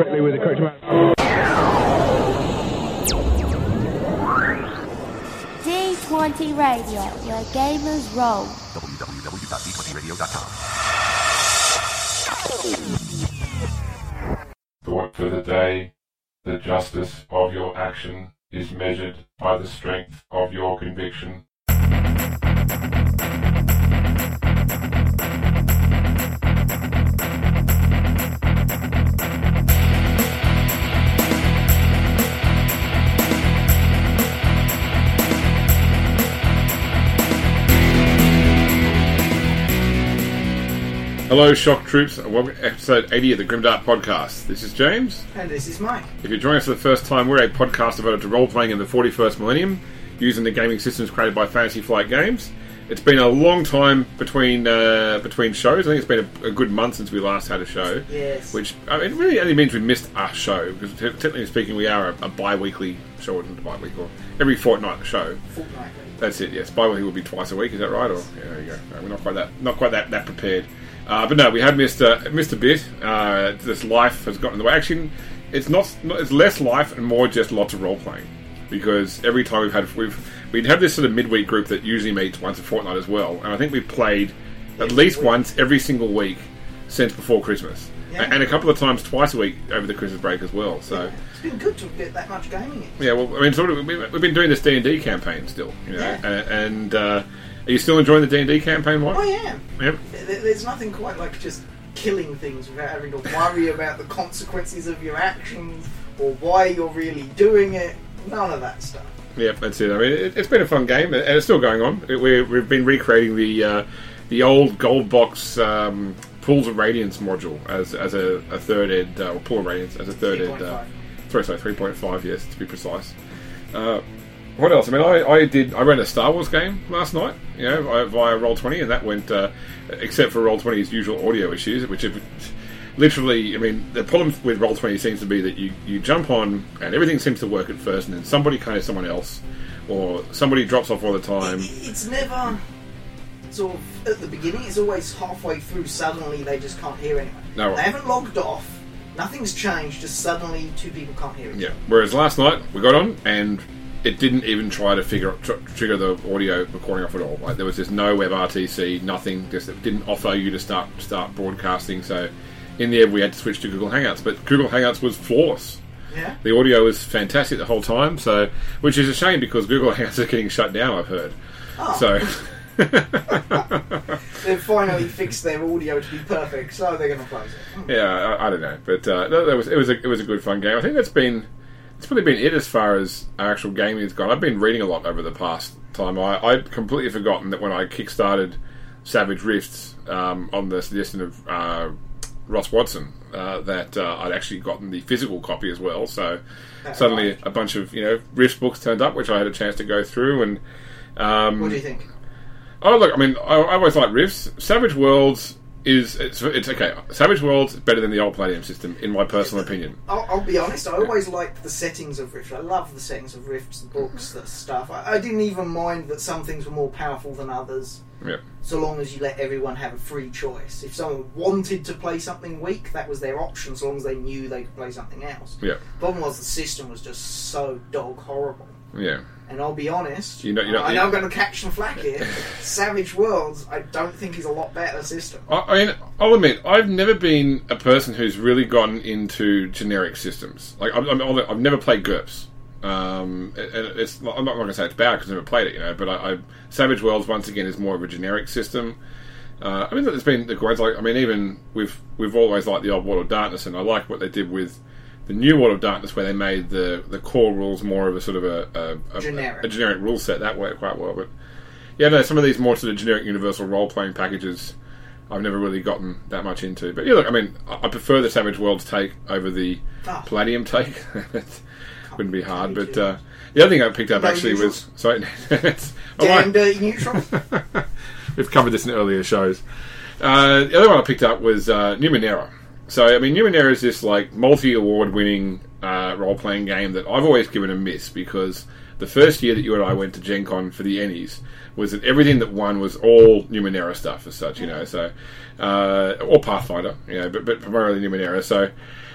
correctly with the correct amount. D20 Radio, where gamers roll. Thought for the day, the justice of your action is measured by the strength of your conviction. Hello, Shock Troops, and welcome to episode 80 of the Grimdark Podcast. This is James. And this is Mike. If you're joining us for the first time, we're a podcast devoted to role playing in the 41st millennium using the gaming systems created by Fantasy Flight Games. It's been a long time between uh, between shows. I think it's been a, a, good month since we last had a show. Yes. Which I mean, it really only means we missed a show because t- technically speaking, we are a, a bi-weekly show, or a bi-weekly, or every fortnight show. Fortnightly. That's it. Yes, bi-weekly will be twice a week. Is that right? Or yeah, there you go. No, we're not quite that not quite that that prepared. Uh, but no, we had missed uh, missed a bit. Uh, this life has gotten in the way. Actually, it's not, not. It's less life and more just lots of role playing. Because every time we've had we've we'd have this sort of midweek group that usually meets once a fortnight as well, and I think we've played at least once every single week since before Christmas, Yeah. and a couple of times twice a week over the Christmas break as well. So. It's been good to get that much gaming in. Yeah, well, I mean, sort of. we- We've been doing this D and D campaign still, you know, Yeah. a- and uh, are you still enjoying the D and D campaign, Mike? I am. Yep. There's nothing quite like just killing things without having to worry about the consequences of your actions or why you're really doing it. None of that stuff. Yeah, that's it. I mean, it, it's been a fun game, and it's still going on. We, we've been recreating the uh, the old gold box um, pools of radiance module as as a, a third ed, uh, or pool of radiance as a third ed. Uh, sorry, sorry, three point five. Yes, to be precise. Uh, what else? I mean, I, I did. I ran a Star Wars game last night, you know, via, via Roll Twenty, and that went, uh, except for Roll 20's usual audio issues, which have literally. I mean, the problem with Roll Twenty seems to be that you you jump on and everything seems to work at first, and then somebody kills someone else, or somebody drops off all the time. It- It's never sort of at the beginning. It's always halfway through. Suddenly they just can't hear anyone. No. They haven't logged off. Nothing's changed. Just suddenly two people can't hear each Yeah. Whereas last night we got on and it didn't even try to figure tr- trigger the audio recording off at all. Like there was just no WebRTC, nothing. Just it didn't offer you to start start broadcasting. So in the end, we had to switch to Google Hangouts. But Google Hangouts was flawless. Yeah. The audio was fantastic the whole time. So which is a shame because Google Hangouts are getting shut down. I've heard. Oh. So. They've finally fixed their audio to be perfect, so they're going to close it. Hmm. Yeah, I, I don't know, but uh, that, that was it was a, it was a good fun game. I think that's been it's probably been it as far as our actual gaming has gone. I've been reading a lot over the past time. I I'd completely forgotten that when I kickstarted Savage Rifts um, on the suggestion of uh, Ross Watson uh, that uh, I'd actually gotten the physical copy as well. So suddenly a bunch of you know Rifts books turned up, which I had a chance to go through and. Um, What do you think? Oh look, I mean, I, I always like Rifts. Savage Worlds is it's, it's okay. Savage Worlds is better than the old Palladium system, in my personal opinion. I'll, I'll be honest. I always liked the settings of Rift. I love the settings of Rifts, the books, the stuff. I, I didn't even mind that some things were more powerful than others, Yeah, so long as you let everyone have a free choice. If someone wanted to play something weak, that was their option, so long as they knew they could play something else. yeah, Problem was the system was just so dog horrible. yeah. And I'll be honest, You know- you know- I know I'm going to catch some flack here. Savage Worlds, I don't think is a lot better system. I, I mean, I'll admit, I've never been a person who's really gotten into generic systems. Like, I'm, I'm, I've never played GURPS. Um, and it's I'm not going to say it's bad because I've never played it, you know. But I, I Savage Worlds once again is more of a generic system. Uh, I mean, there's been the great like I mean, even we've we've always liked the old World of Darkness, and I like what they did with the new World of Darkness, where they made the the core rules more of a sort of a a, a, Generic. a generic rule set that worked quite well. But yeah, no, some of these more sort of generic universal role playing packages. I've never really gotten that much into, but yeah, look, I mean, I I prefer the Savage Worlds take over the Ah. Palladium take. It Wouldn't be hard, but uh, the other thing I picked up No actually was sorry, it's, Damn dirty neutral. We've covered this in earlier shows. Uh, the other one I picked up was uh, Numenera. So, I mean, Numenera is this like multi-award winning uh, role-playing game that I've always given a miss because the first year that you and I went to Gen Con for the Ennies was that everything that won was all Numenera stuff as such, you know, so uh, or Pathfinder, you know, but but primarily Numenera. So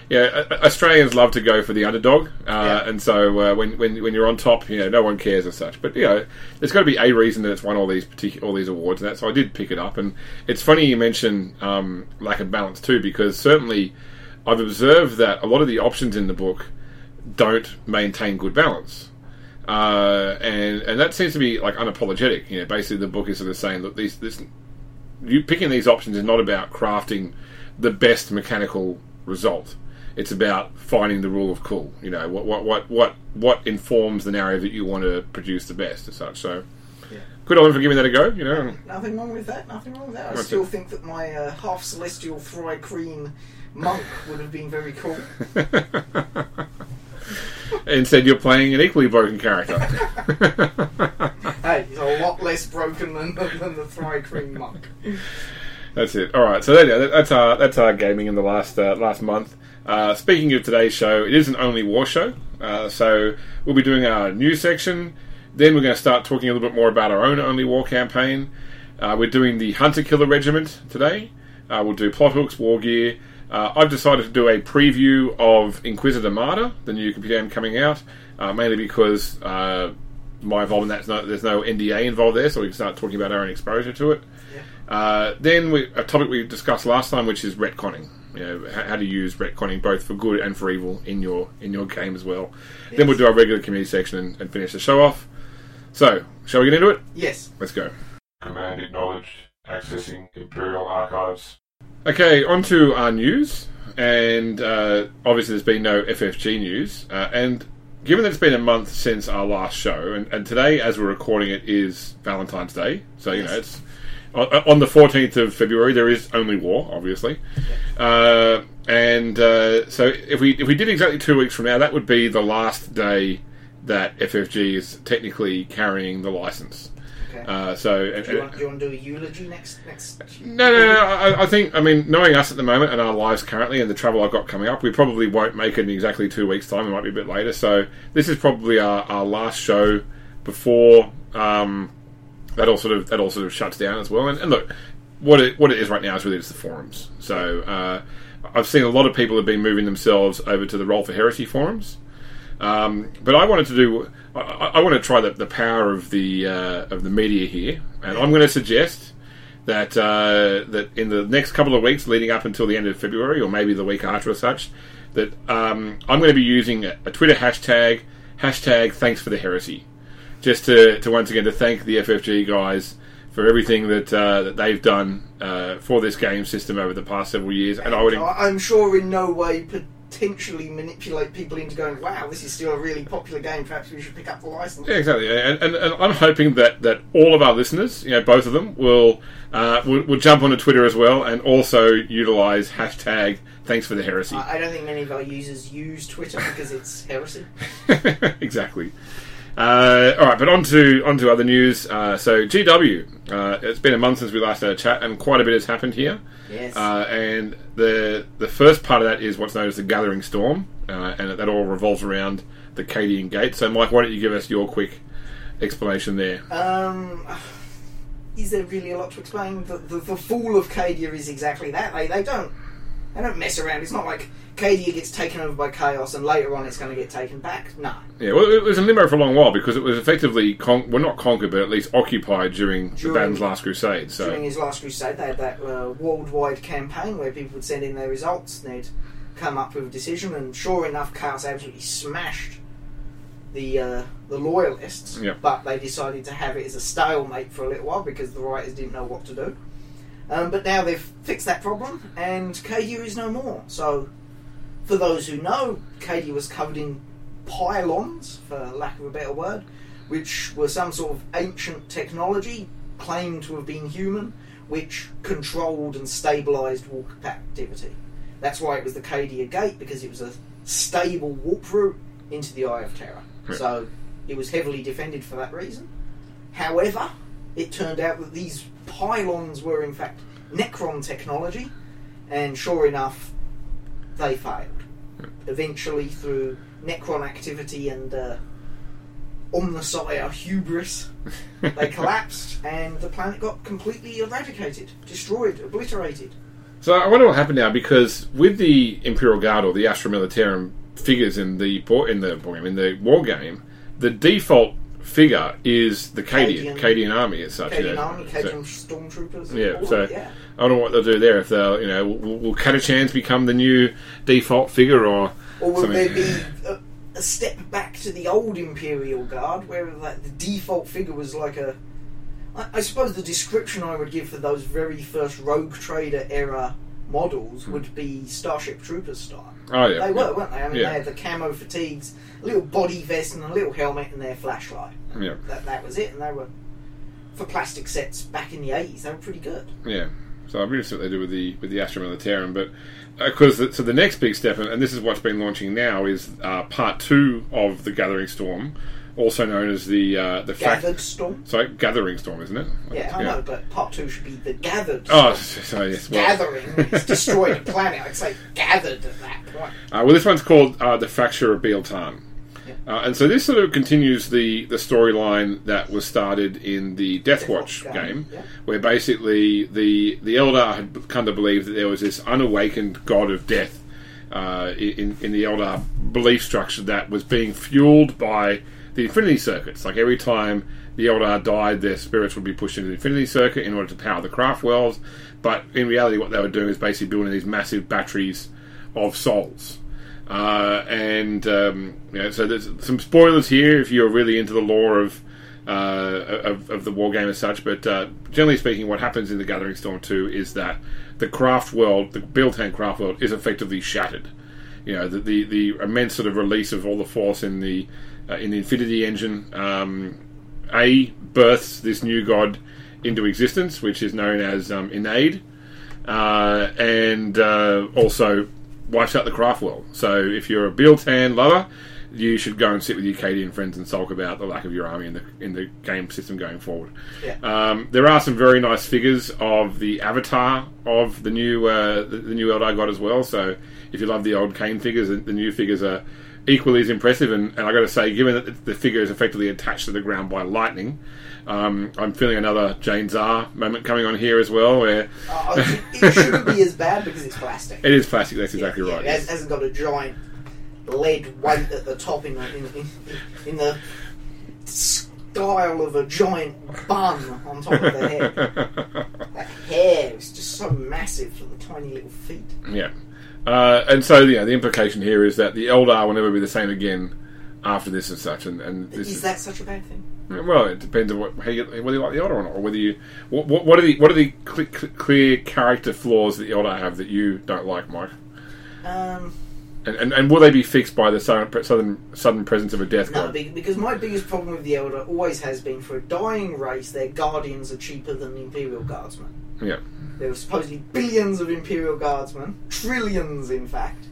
yeah, Australians love to go for the underdog, uh, Yeah. and so uh, when, when when you're on top, you know, no one cares as such. But you know, there's got to be a reason that it's won all these particular all these awards and that. So I did pick it up, and it's funny you mention um, lack of balance too, because certainly I've observed that a lot of the options in the book don't maintain good balance. Uh, and and that seems to be like unapologetic. You know, basically the book is sort of saying that these this you picking these options is not about crafting the best mechanical result. It's about finding the rule of cool. You know, what what what what what informs the narrative that you want to produce the best as such. So, Yeah. good on him for giving that a go. You know, Nothing wrong with that. Nothing wrong with that. I That's still it. think that my uh, half celestial Thri-Kreen monk would have been very cool. instead you're playing an equally broken character. hey, he's a lot less broken than, than the Thri-Kreen monk. That's it. All right. So there you go. that's our that's our gaming in the last uh, last month. Uh, speaking of today's show, it is an only war show. Uh, so we'll be doing our news section. Then we're going to start talking a little bit more about our own only war campaign. Uh, we're doing the Hunter Killer Regiment today. Uh, we'll do plot hooks, war gear. Uh, I've decided to do a preview of Inquisitor Martyr, the new computer game coming out, uh, mainly because uh, my involvement in that's no, there's no NDA involved there, so we can start talking about our own exposure to it. Uh, then we, a topic we discussed last time, which is retconning. You know, how, how to use retconning both for good and for evil in your in your game as well. Then we'll do our regular community section and, and finish the show off. So, shall we get into it? Yes. Let's go. Command acknowledged. Accessing Imperial Archives. Okay, on to our news, and uh, obviously there's been no FFG news. Uh, and given that it's been a month since our last show, and, and today, as we're recording it, is Valentine's Day, so you know it's on, on the 14th of February. There is only war, obviously, uh, and uh, so if we if we did exactly two weeks from now, that would be the last day that FFG is technically carrying the license. Okay. Uh, so do, you want, do you want to do a eulogy next next? no, no, no. I, I think, I mean, knowing us at the moment and our lives currently and the travel I've got coming up, we probably won't make it in exactly two weeks' time. It might be a bit later. So this is probably our, our last show before um, that all sort of that all sort of shuts down as well. And, and look, what it what it is right now is really just the forums. So uh, I've seen a lot of people have been moving themselves over to the Roll for Heresy forums. Um, but I wanted to do. I, I want to try the, the power of the uh, of the media here, and I'm going to suggest that uh, that in the next couple of weeks leading up until the end of February, or maybe the week after or such, that um, I'm going to be using a, a Twitter hashtag hashtag Thanks for the Heresy, just to, to once again to thank the FFG guys for everything that uh, that they've done uh, for this game system over the past several years, and I would. I'm sure in no way potentially manipulate people into going, "Wow, this is still a really popular game. Perhaps we should pick up the license." Yeah, exactly, and, and, and I'm hoping that, that all of our listeners, you know, both of them, will uh, will, will jump onto Twitter as well, and also utilize hashtag Thanks for the Heresy. I I don't think many of our users use Twitter because it's heresy. exactly. Uh, all right, but on to on to other news. Uh, so GW, uh, it's been a month since we last had a chat, and quite a bit has happened here. Yes. Uh, and the the first part of that is what's known as the Gathering Storm, uh, and that all revolves around the Cadian Gate. So, Mike, why don't you give us your quick explanation there? Um, is there really a lot to explain? The, the, the fall of Cadia is exactly that. They, they don't they don't mess around. It's not like Cadia gets taken over by Chaos and later on it's going to get taken back. No. Yeah, well, it was in limbo for a long while because it was effectively, con- well, not conquered, but at least occupied during, During- the Baron's Last Crusade. So, During his last crusade, they had that uh, worldwide campaign where people would send in their results and they'd come up with a decision. And sure enough, Chaos absolutely smashed the uh, the loyalists. Yeah. But they decided to have it as a stalemate for a little while because the writers didn't know what to do. Um, but now they've fixed that problem, and KU is no more. So, for those who know, KU was covered in pylons, for lack of a better word, which were some sort of ancient technology claimed to have been human, which controlled and stabilised warp activity. That's why it was the Cadia Gate, because it was a stable warp route into the Eye of Terror. Right. So it was heavily defended for that reason. However, it turned out that these pylons were in fact Necron technology, and sure enough, they failed. Eventually, through Necron activity and uh, hubris. they collapsed, and the planet got completely eradicated, destroyed, obliterated. So I wonder what happened now because with the Imperial Guard or the Astra Militarum figures in the in the in the war game, the default figure is the Cadian Cadian. Cadian army as such. Cadian you know. army, So- stormtroopers. Yeah, so- it, yeah. I don't know what they'll do there. If they'll, you know, will, will Catachans become the new default figure, or Or will something? there be a, a step back to the old Imperial Guard, where like the default figure was like a? I, I suppose the description I would give for those very first Rogue Trader era models would be Starship Troopers style. oh yeah, They were, weren't they? I mean, Yeah. they had the camo fatigues, a little body vest, and a little helmet, and their flashlight. yeah, That that was it, and they were for plastic sets back in the eighties. They were pretty good. yeah. So I'm interested what they do with the with the Militarum, but because so the next big step, and this is what's been launching now, is uh, part two of the Gathering Storm, also known as the uh, the fact. Gathered Storm. Sorry, Gathering Storm, isn't it? Yeah, I know, but part two should be the Gathered. Oh, Storm. so yes. Well, gathering. It's destroyed a planet. I'd say gathered at that point. Uh, well, this one's called uh, the Fracture of Biel-Tan. Uh, and so this sort of continues the, the storyline that was started in the Death Watch Deathwatch game, game, yeah. where basically the the Eldar had come to believe that there was this unawakened god of death uh, in in the Eldar belief structure that was being fueled by the Infinity Circuits. Like every time the Eldar died, their spirits would be pushed into the Infinity Circuit in order to power the craft worlds. But in reality, what they were doing is basically building these massive batteries of souls. Uh, and um, know, so there's some spoilers here if you're really into the lore of uh, of, of the war game as such. But uh, generally speaking, what happens in the Gathering Storm 2 is that the craft world, the Biel-Tan craft world, is effectively shattered. You know, the, the the immense sort of release of all the force in the uh, in the Infinity Engine. Um, a births this new god into existence, which is known as um, Ynnead, uh, and uh, also wipes out the craft world. So if you're a Biel-Tan lover, you should go and sit with your Cadian friends and sulk about the lack of your army in the in the game system going forward. Yeah. Um, there are some very nice figures of the avatar of the new uh, the, the new Eldar god as well. So if you love the old Khaine figures, the, the new figures are equally as impressive. And, and I got to say, given that the figure is effectively attached to the ground by lightning, um, I'm feeling another Jain Zar moment coming on here as well, where Uh, it shouldn't be as bad because it's plastic. it is plastic. That's exactly Yeah, right. It has, hasn't got a giant lead weight at the top in the, in, in, in the style of a giant bun on top of the head. That hair is just so massive for the tiny little feet. Yeah. Uh, and so, yeah, the implication here is that the Eldar will never be the same again after this and such. And, and this Is that such a bad thing? well, it depends on what, how you, whether you like the Eldar or not, or whether you what, what, what are the what are the cl- cl- clear character flaws that the Eldar have that you don't like, Mike? Um, And, and, and will they be fixed by the sudden sudden, sudden presence of a death no, god? be- because my biggest problem with the Eldar always has been for a dying race, their guardians are cheaper than the Imperial Guardsmen. Yeah. There were supposedly billions of Imperial Guardsmen, trillions in fact,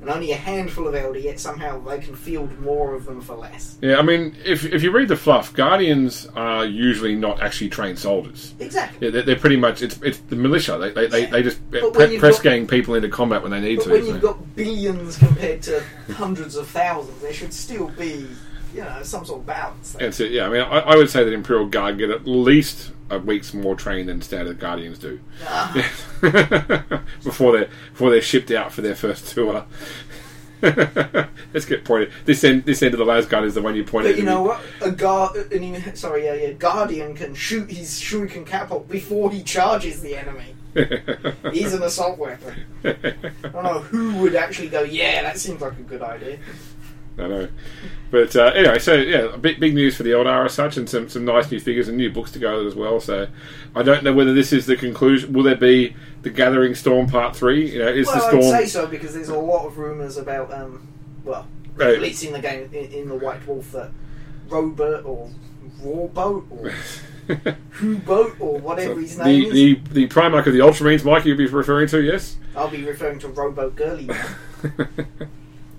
and only a handful of Eldar, yet somehow they can field more of them for less. Yeah, I mean, if, if you read the fluff, Guardians are usually not actually trained soldiers. Exactly. Yeah, they're, they're pretty much it's it's the militia. They they, they, Yeah. they just But when pre- you've press got- gang people into combat when they need But to. when so- you've got billions compared to hundreds of thousands, there should still be, you know, some sort of balance. there. That's it. Yeah, I mean, I, I would say that Imperial Guard get at least a week's more training than standard Guardians do Ah, before they before they're shipped out for their first tour. Let's get pointed. This end, this end of the last guard is the one you pointed. But you know what? A guard, an, sorry, yeah, yeah, Guardian can shoot his shuriken catapult before he charges the enemy. He's an assault weapon. I don't know who would actually go. Yeah, that seems like a good idea. I know. But uh, anyway, so yeah, big big news for the as such, and some, some nice new figures and new books to go with as well. So I don't know whether this is the conclusion. Will there be the Gathering Storm Part Three? You know, is well, the I'd storm? say so because there's a lot of rumours about, um, well, Right. in the game in, in the White Wolf that Robert or Rawboat or Who-Boat or whatever his name the, is. the the Primarch of the Ultramarines, Mike, you'd be referring to, yes. I'll be referring to Robo Girly now.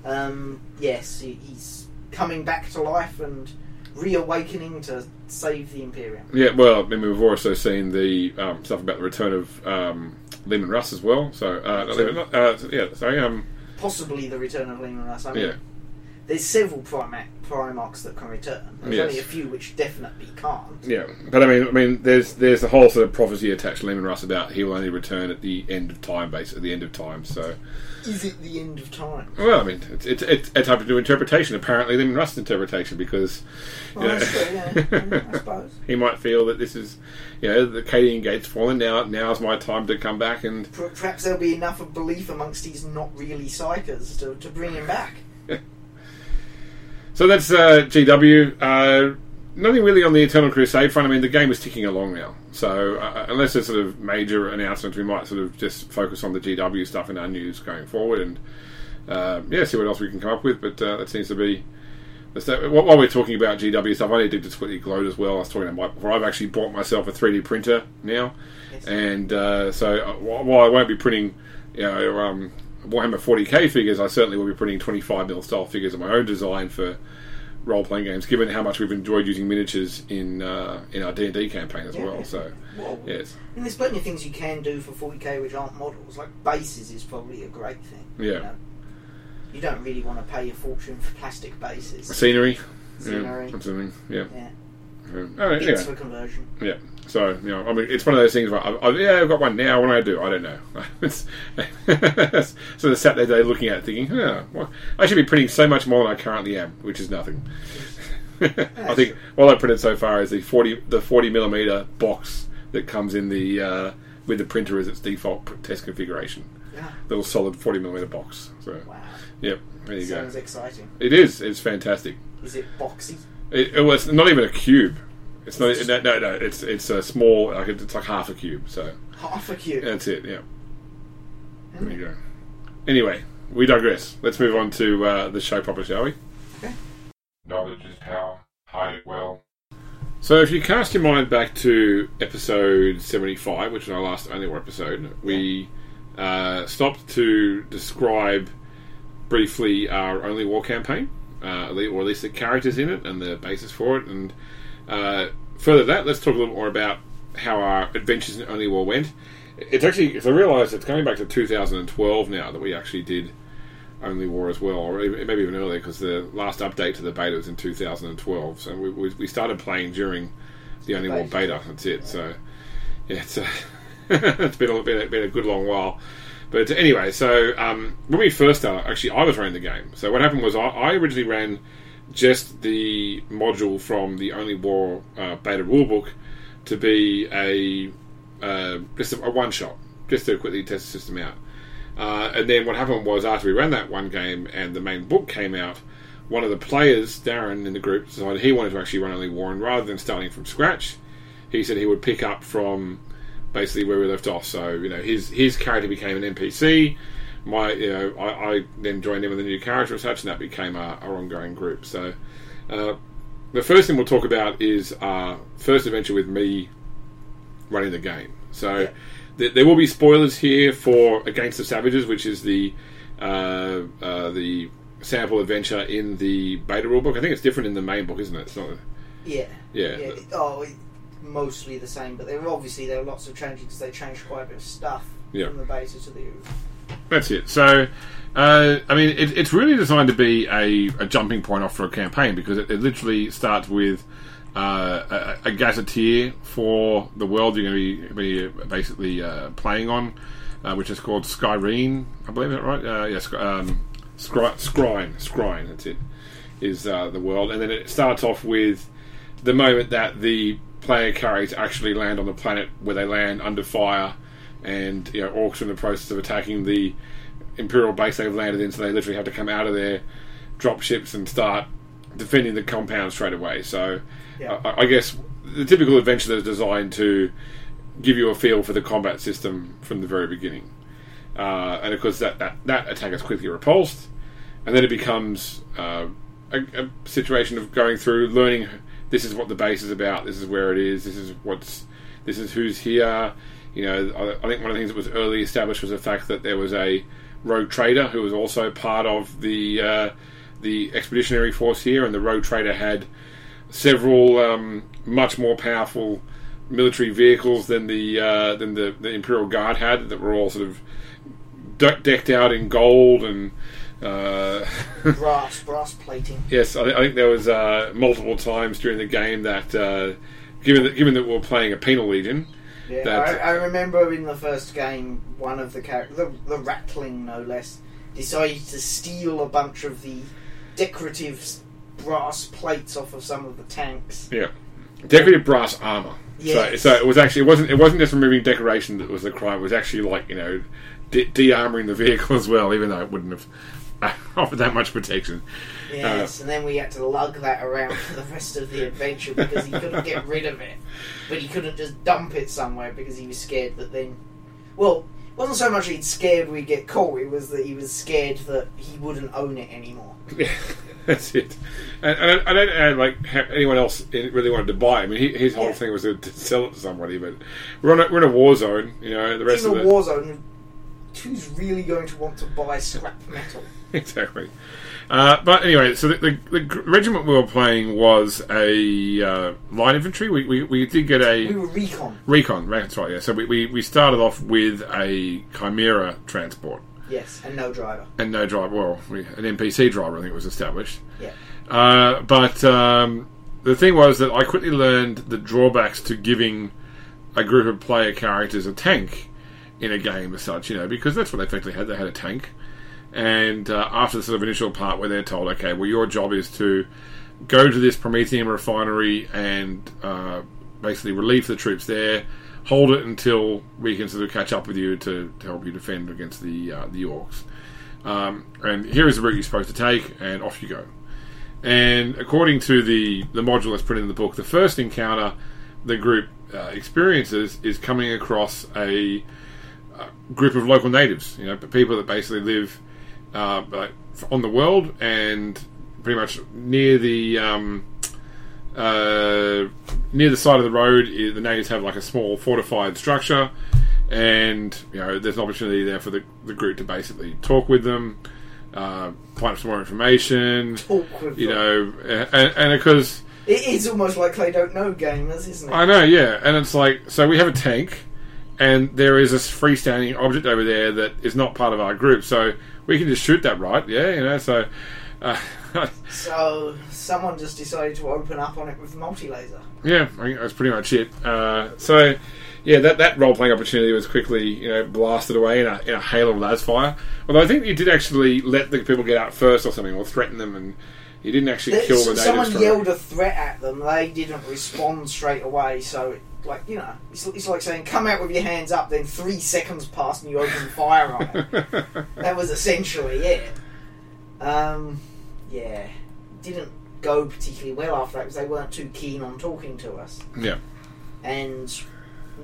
Um, yes, he, he's coming back to life and reawakening to save the Imperium. yeah, well, I mean, we've also seen the um, stuff about the return of um, Leman Russ as well. So, uh, not Leman, uh, yeah, sorry, um, Possibly the return of Leman Russ. I mean, yeah, there's several Primac, Primarchs that can return. There's Yes. only a few which definitely can't. Yeah, but I mean, I mean, there's there's the whole sort of prophecy attached to Leman Russ about he will only return at the end of time, basically at the end of time. So, Is it the end of time? well, I mean, it's it's, it's, it's up to do interpretation. Apparently, Leman Russ interpretation because Well, you know, true, yeah, yeah, I suppose. he might feel that this is, you know, the Cadian Gate's fallen now. Now's my time to come back and Perhaps there'll be enough of belief amongst these not really psykers to, to bring him back. So that's uh, GW. Uh, nothing really on the Eternal Crusade front. I mean, the game is ticking along now. So uh, unless there's sort of major announcements, we might sort of just focus on the GW stuff in our news going forward, and uh, yeah, see what else we can come up with. But uh, that seems to be. that's that- While we're talking about GW stuff, I need to just quickly gloat as well. I was talking about Mike before. I've actually bought myself a 3D printer now, Yes. and uh, so uh, while I won't be printing, you know, um, Warhammer 40k figures, I certainly will be printing 25 mil style figures of my own design for role playing games. Given how much we've enjoyed using miniatures in uh, in our D and D campaign as Yeah. well, so Well, yes, And there's plenty of things you can do for 40k which aren't models. Like bases is probably a great thing. Yeah. You, know? You don't really want to pay a fortune for plastic bases. scenery, Scenery. yeah, that's something, yeah. Yeah. Um, all right, Bits anyway. for conversion. Yeah. So you know, I mean, it's one of those things where I, I, yeah, I've got one now. What do I do? I don't know. so sort of sat there today looking at it, thinking, huh, well, I should be printing so much more than I currently am, which is nothing. I think all I printed so far is the forty the forty millimeter box that comes in the uh, with the printer as its default test configuration. Yeah. Little solid forty millimeter box. So Wow. yep, there you go. Sounds exciting. It is. It's fantastic. Is it boxy? It, it was not even a cube. It's not. No, no, no. It's it's a small. Like it's like half a cube. So Half a cube. that's it. Yeah. There you go. Anyway, we digress. Let's move on to uh, the show proper, shall we? Knowledge is power. Hide it well. So, if you cast your mind back to episode seventy-five, which was our last only war episode, we uh, stopped to describe briefly our only war campaign, uh, or at least the characters in it and the basis for it. And uh, further that, let's talk a little more about how our adventures in Only War went. It's actually, if I realise, it's going back to 2012 now that we actually did Only War as well, or maybe even earlier because the last update to the beta was in 2012. So we, we, we started playing during the Only War Beta. beta. That's it. So yeah, it's, uh, it's been a, been, a, been a good long while. But anyway, so um, when we first started, actually, I was running the game. So what happened was I, I originally ran just the module from the Only War uh, beta rulebook to be a uh, just a, a one shot, just to quickly test the system out. Uh, and then what happened was after we ran that one game and the main book came out, one of the players, Darren, in the group decided he wanted to actually run Only War, and rather than starting from scratch, he said he would pick up from basically where we left off. So you know, his his character became an NPC. My you know, I, I then joined in with a new character such, and that became our, our ongoing group. So uh, the first thing we'll talk about is our first adventure with me running the game. So th- there will be spoilers here for Against the Savages, which is the uh, uh, the sample adventure in the beta rulebook. I think it's different in the main book, isn't it? It's not. Yeah. Yeah. yeah. Oh, it, mostly the same, but there were obviously there were lots of changes because they changed quite a bit of stuff Yeah. from the beta to the. That's it. So, uh, I mean, it, it's really designed to be a, a jumping point off for a campaign because it, it literally starts with uh, a, a gazetteer for the world you're going to be, be basically uh, playing on, uh, which is called Skyreen. I believe that right? Uh, yes, um, Scry- Scrine. Scrine. That's it. Is uh, the world, and then it starts off with the moment that the player characters actually land on the planet where they land under fire, and you know orcs are in the process of attacking the imperial base they've landed in, so they literally have to come out of their drop ships and start defending the compound straight away. So, Yeah. I, I guess the typical adventure that is designed to give you a feel for the combat system from the very beginning, uh, and of course that, that that attack is quickly repulsed, and then it becomes uh, a, a situation of going through learning. This is what the base is about. This is where it is. This is what's. This is who's here. You know, I, I think one of the things that was early established was the fact that there was a rogue trader who was also part of the uh, the expeditionary force here, and the rogue trader had several um, much more powerful military vehicles than the uh, than the, the Imperial Guard had that were all sort of de- decked out in gold and Uh, brass, brass plating. yes, I, I think there was uh, multiple times during the game that, uh, given that given that we were playing a penal legion, Yeah, I, I remember in the first game, one of the characters, the, the Ratling no less, decided to steal a bunch of the decorative brass plates off of some of the tanks. yeah, decorative brass armor. Yes. So, so it was actually it wasn't it wasn't just removing decoration that was the crime. It was actually like you know de- de-armoring the vehicle as well, even though it wouldn't have offered that much protection. Yes, and then we had to lug that around for the rest of the adventure because he couldn't get rid of it. But he couldn't just dump it somewhere because he was scared that then. Well, it wasn't so much he'd scared we'd get caught, it was that he was scared that he wouldn't own it anymore. Yeah, that's it. And, and I, don't know, like anyone else really wanted to buy. it. I mean, he, his whole Yeah. thing was to, to sell it to somebody. But we're on a, we're in a war zone. You know, the rest in of a it war zone, who's really going to want to buy scrap metal? exactly. Uh, but anyway, so the, the, the regiment we were playing was a uh, line infantry. We, we, we did get a We were recon. recon. That's right. Yeah. So we, we, we started off with a Chimera transport Yes, and no driver. and no driver. Well, we, an NPC driver, I think, was established. Yeah. Uh, but um, the thing was that I quickly learned the drawbacks to giving a group of player characters a tank in a game as such, you know, because that's what they effectively had. They had a tank. And uh, after the sort of initial part where they're told, okay, well, your job is to go to this Promethium refinery and uh, basically relieve the troops there, hold it until we can sort of catch up with you to, to help you defend against the uh, the orcs. Um, and here is the route you're supposed to take, and off you go. And according to the, the module that's printed in the book, the first encounter the group uh, experiences is coming across a, uh group of local natives, you know, people that basically live uh, like, on the world and pretty much near the um, uh, near the side of the road. The natives have like a small fortified structure, and you know, there's an opportunity there for the, the group to basically talk with them, uh, find some more information. Talk with You them. know, and, and because It is almost like they don't know gamers, isn't it? I know, yeah, and it's like so we have a tank, and there is this freestanding object over there that is not part of our group, so we can just shoot that, right? Yeah, you know, so. Uh, So someone just decided to open up on it with multi laser. Yeah, I think that's pretty much it. Uh, so, yeah, that, that role playing opportunity was quickly you know blasted away in a, in a hail of lasfire. Although I think you did actually let the people get out first or something, or threaten them, and you didn't actually There- kill the someone yelled a threat at them. They didn't respond straight away. So, it, like you know, it's, it's like saying, "Come out with your hands up." Then three seconds pass and you open fire on it. that was essentially it. Um, yeah, didn't go particularly well after that because they weren't too keen on talking to us, yeah, and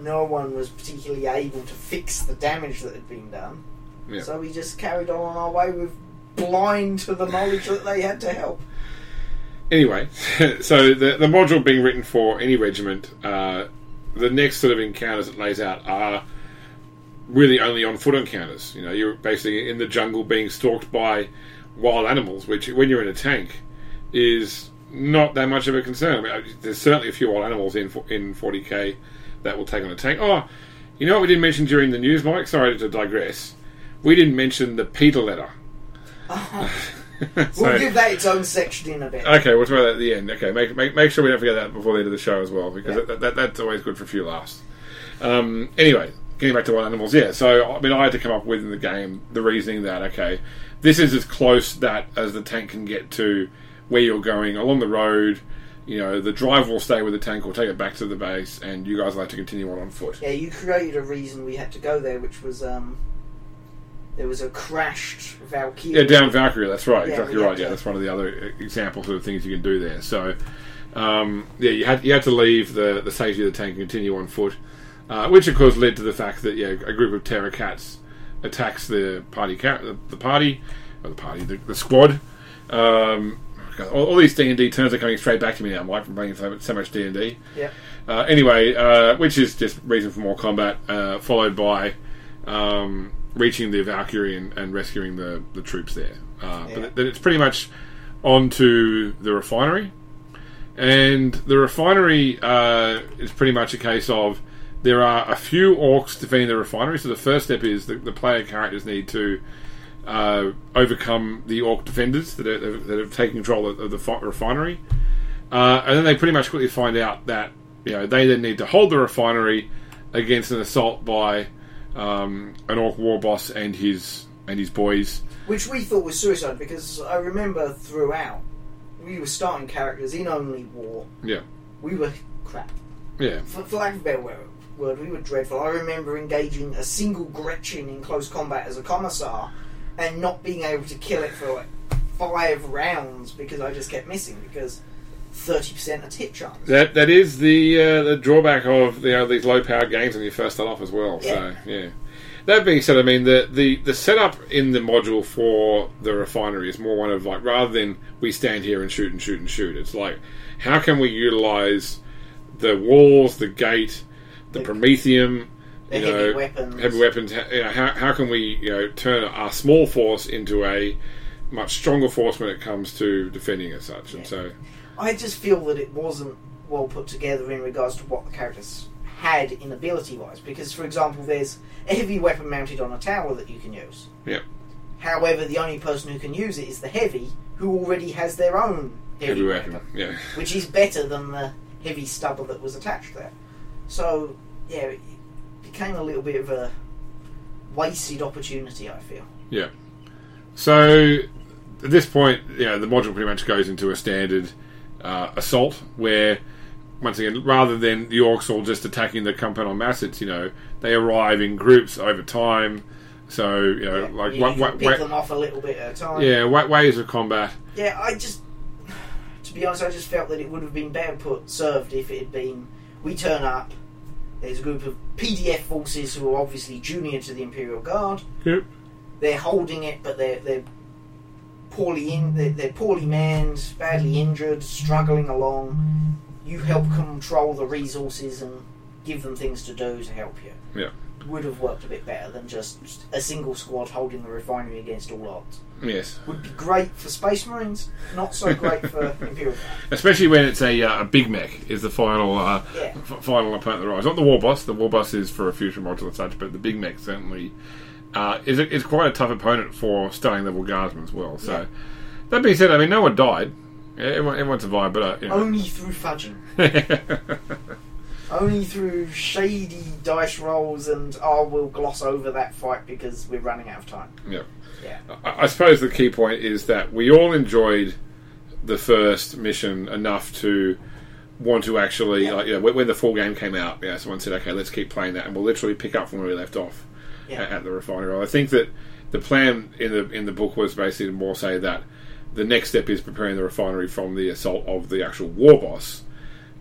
no one was particularly able to fix the damage that had been done. Yeah. So we just carried on on our way with blind to the knowledge that they had to help. Anyway, so the, the module being written for any regiment, uh, the next sort of encounters it lays out are really only on foot encounters. You know, you're basically in the jungle being stalked by wild animals, which when you're in a tank is not that much of a concern. I mean, there's certainly a few wild animals in in 40k that will take on a tank. Oh, you know what we didn't mention during the news, Mike? Sorry to digress. We didn't mention the Peter letter. We'll give that its own section in a bit. Okay, we'll talk about that at the end. Okay, make, make, make sure we don't forget that before the end of the show as well, because Yeah. that, that, that's always good for a few laughs. Um, anyway, getting back to wild animals, yeah. So I mean, I had to come up with in the game the reasoning that okay, this is as close that as the tank can get to where you're going along the road. You know, the driver will stay with the tank or take it back to the base, and you guys will have to continue on on foot. Yeah, you created a reason we had to go there, which was um, there was a crashed Valkyrie. Yeah, down Valkyrie. That's right. Yeah, exactly right. Yeah, that's one of the other examples of things you can do there. So, um, yeah, you had you had to leave the, the safety of the tank and continue on foot, uh, which of course led to the fact that yeah, a group of terror cats attacks the party cat the, the party or the party the, the squad. Um, all, all these D and D terms are coming straight back to me now, Mike, from playing so, so much D and D. Yeah. Uh, anyway, uh, which is just reason for more combat, uh, followed by um, reaching the Valkyrie and, and rescuing the, the troops there. Uh, Yeah. But then it's pretty much on to the refinery. And the refinery uh, is pretty much a case of there are a few orcs defending the refinery. So the first step is the, the player characters need to uh, overcome the Orc defenders that, are, that have taken control of, of the fi- refinery. Uh, and then they pretty much quickly find out that you know they then need to hold the refinery against an assault by um, an Orc war boss and his and his boys. Which we thought was suicide because I remember throughout we were starting characters in only war. Yeah, We were crap. yeah, For, for lack of a better word, we were dreadful. I remember engaging a single Gretchin in close combat as a commissar and not being able to kill it for like five rounds because I just kept missing because thirty percent are tip chance. that that is the uh, the drawback of you know, these low powered games when you first start off as well. So Yeah. yeah. That being said, I mean the, the, the setup in the module for the refinery is more one of like rather than we stand here and shoot and shoot and shoot. It's like how can we utilize the walls, the gate, the The- Promethium, you heavy know, weapons. heavy weapons. You know, how, how can we you know turn our small force into a much stronger force when it comes to defending as such? And so I just feel that it wasn't well put together in regards to what the characters had in ability wise. Because, for example, there's a heavy weapon mounted on a tower that you can use. Yep. However, the only person who can use it is the heavy, who already has their own heavy, heavy weapon, weapon, yeah. which is better than the heavy stubber that was attached there. So, yeah, it became a little bit of a wasted opportunity. I feel. Yeah. So at this point, you know, the module pretty much goes into a standard uh, assault where, once again, rather than the orcs all just attacking the company en masse, it's you know they arrive in groups over time. So you know, Yeah, like you wa- wa- pick wa- them off a little bit at a time. yeah, wa- ways of combat. Yeah, I just, to be honest, I just felt that it would have been better put served if it had been. We turn up. There's a group of PDF forces who are obviously junior to the Imperial Guard. Yep. They're holding it, but they're they're poorly in. They're, they're poorly manned, badly injured, struggling along. You help control the resources and give them things to do to help you. Yeah. Would have worked a bit better than just a single squad holding the refinery against all odds Yes. would be great for Space Marines, not so great for Imperial Especially when it's a, uh, a big mek is the final uh, Yeah. f- final opponent of the rise. Not the war boss. The war boss is for a future module and such, but the big mek certainly uh, is is quite a tough opponent for starting level guardsmen as well. So Yeah. that being said, I mean no one died. Everyone, everyone survived, but uh, you know. Only through fudging. Only through shady dice rolls and, oh, we'll gloss over that fight because we're running out of time. yeah. Yeah. I, I suppose the key point is that we all enjoyed the first mission enough to want to actually, Yeah. like, you know, when, when the full game came out, yeah, someone said, okay, let's keep playing that, and we'll literally pick up from where we left off Yeah. at, at the refinery. I think that the plan in the in the book was basically to more say that the next step is preparing the refinery from the assault of the actual war boss.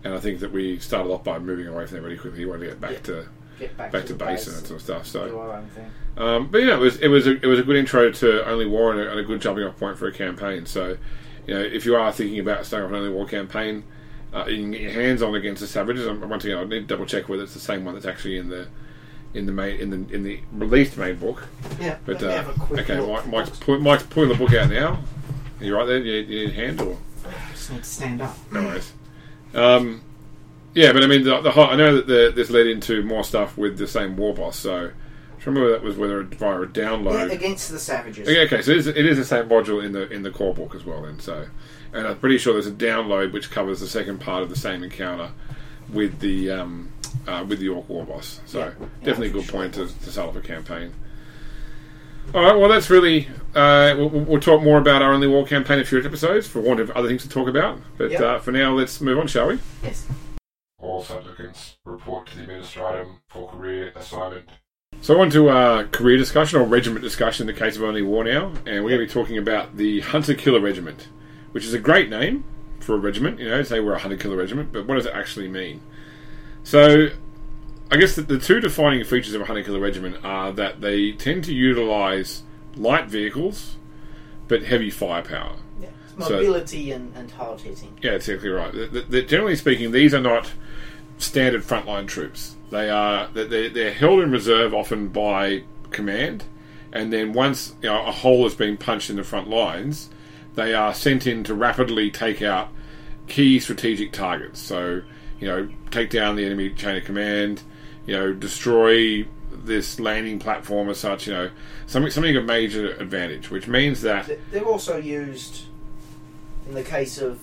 And I think that we started off by moving away from there really quickly. We wanted to get back Yeah. to Get back, back to, to the base and that sort of stuff. So do our own thing. um, but you know, it was it was a, it was a good intro to Only War and a, and a good jumping off point for a campaign. So, you know, if you are thinking about starting off an Only War campaign, uh, you can get your hands on against the Savages. Um, once again, I need to double check whether it's the same one that's actually in the in the main in the in the released main book. Yeah. But uh, have a quick okay. Mike, Mike's, pull, Mike's pulling the book out now. Are you right there? You, you need a hand or I just need to stand up. no worries. Um, yeah, but I mean, the, the whole, I know that the, this led into more stuff with the same war boss. So, I remember that was whether via a download. Yeah, against the savages. Okay, okay, so it is, it is the same module in the in the core book as well. Then, so, and I'm pretty sure there's a download which covers the second part of the same encounter with the um, uh, with the Orc War Boss. So, Yeah, yeah, definitely a good sure. point to, to start off a campaign. All right, well, that's really. Uh, we'll, we'll talk more about our Only War campaign in future episodes for want of other things to talk about. But Yep. uh, for now, let's move on, shall we? Yes. All supplicants report to the Administratum for career assignment. So on to uh, career discussion or regiment discussion in the case of Only War now, and we're going to be talking about the Hunter Killer Regiment, which is a great name for a regiment. You know, say we're a Hunter Killer Regiment, but what does it actually mean? So, I guess the, the two defining features of a Hunter Killer Regiment are that they tend to utilize light vehicles, but heavy firepower. Yeah. So- Mobility and, and hard hitting. Yeah, exactly right. The- the- the- generally speaking, these are not standard frontline troops. They are they're, they're held in reserve often by command, and then once you know, a hole has been punched in the front lines, they are sent in to rapidly take out key strategic targets. So you know, take down the enemy chain of command. You know, destroy this landing platform as such. You know, something something of major advantage, which means that They're also used in the case of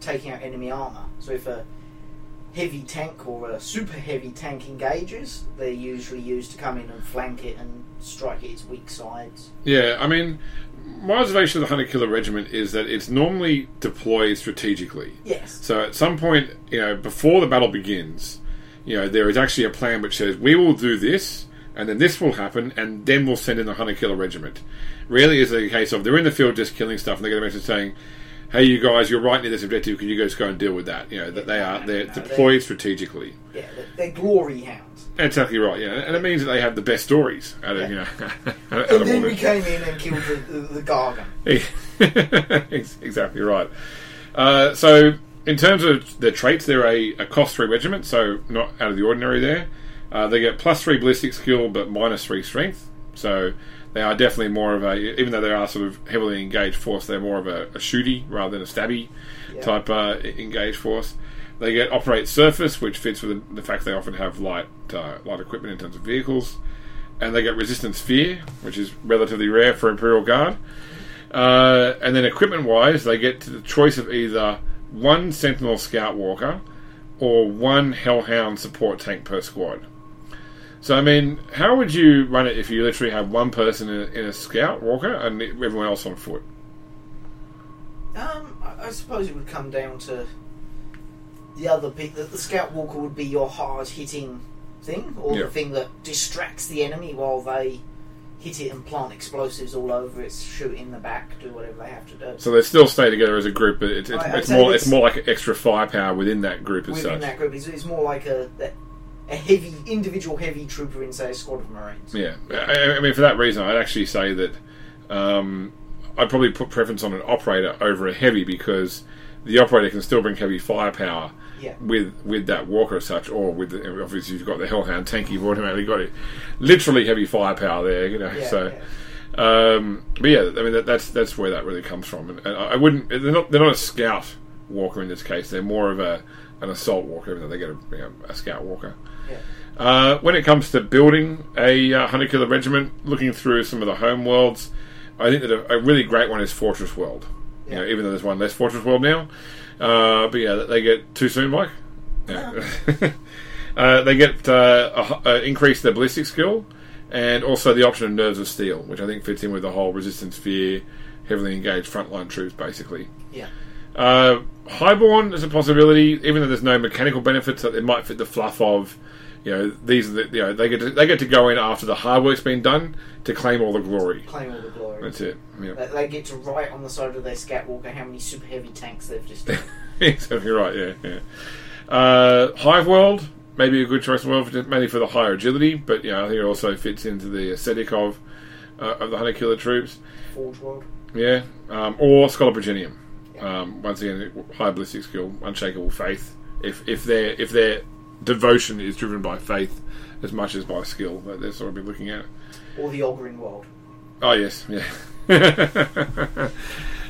taking out enemy armor. So if a heavy tank or a super heavy tank engages, they're usually used to come in and flank it and strike at its weak sides. Yeah, I mean, my observation of the Hunter Killer Regiment is that it's normally deployed strategically. Yes. So at some point, you know, before the battle begins, you know, there is actually a plan which says we will do this, and then this will happen, and then we'll send in the Hunter Killer Regiment. Really, is a case of they're in the field just killing stuff, and they get a message saying, "Hey, you guys, you're right near this objective. Can you guys go and deal with that?" You know, that they are they're No, deployed strategically. Yeah, they're, they're glory hounds. Exactly right. Yeah, and it means that they have the best stories out of you know. out And then we came in and killed the, the, the Gargant. Exactly right. Uh, so, in terms of their traits, they're a, a cost three regiment, so not out of the ordinary there. Uh, they get plus three ballistic skill, but minus three strength. So, they are definitely more of a, even though they are sort of heavily engaged force, they're more of a, a shooty rather than a stabby Yeah. type uh, engaged force. They get operate surface, which fits with the, the fact they often have light uh, light equipment in terms of vehicles, and they get resistance fear, which is relatively rare for Imperial Guard. Uh, and then equipment wise, they get to the choice of either one Sentinel Scout Walker or one Hellhound support tank per squad. So, I mean, how would you run it if you literally have one person in a, in a Scout Walker and everyone else on foot? Um, I, I suppose it would come down to the other bit that the Scout Walker would be your hard hitting thing, or Yeah. the thing that distracts the enemy while they hit it and plant explosives all over it, shoot in the back, do whatever they have to do. So they still stay together as a group, but it's, it's, I- I'd it's say more it's- it's more like extra firepower within that group as Within such. that group, it's, it's more like a a heavy individual heavy trooper in say a squad of Marines. Yeah, I, I mean, for that reason, I'd actually say that um, I'd probably put preference on an operator over a heavy because the operator can still bring heavy firepower Yeah. with with that walker as such, or with the, obviously you've got the Hellhound tank, you've automatically got it, literally heavy firepower there, you know. Yeah, so, yeah. um, but yeah, I mean that, that's that's where that really comes from, and, and I wouldn't. They're not they're not a scout walker in this case. They're more of a an assault walker, even though they get a, you know, a scout walker. Yeah. Uh, when it comes to building a uh, hunter killer regiment, looking through some of the home worlds, I think that a, a really great one is Fortress World. You know, even though there's one less Fortress World now, uh, but yeah, they get too soon, Mike. Yeah. uh, they get uh, a, hu- uh, increase their ballistic skill, and also the option of Nerves of Steel, which I think fits in with the whole resistance fear, heavily engaged frontline troops, basically. Yeah. Uh, Highborn is a possibility, even though there's no mechanical benefits, that it might fit the fluff of, you know, these are the, you know, they get to, they get to go in after the hard work's been done to claim all the glory. Claim all the glory. That's it. Yeah. They, they get to write on the side of their Scout Walker how many super heavy tanks they've just done. exactly right. Yeah, yeah. Uh, Hive World maybe a good choice well, for, mainly for the higher agility, but you know, I think it also fits into the aesthetic of uh, of the hunter killer troops. Forge World. Yeah, um, or Schola Progenium. Um, once again, high ballistic skill, unshakable faith. If if they're if their devotion is driven by faith as much as by skill, that they're sort of be looking at. Or the Ogryn World. Oh yes, yeah.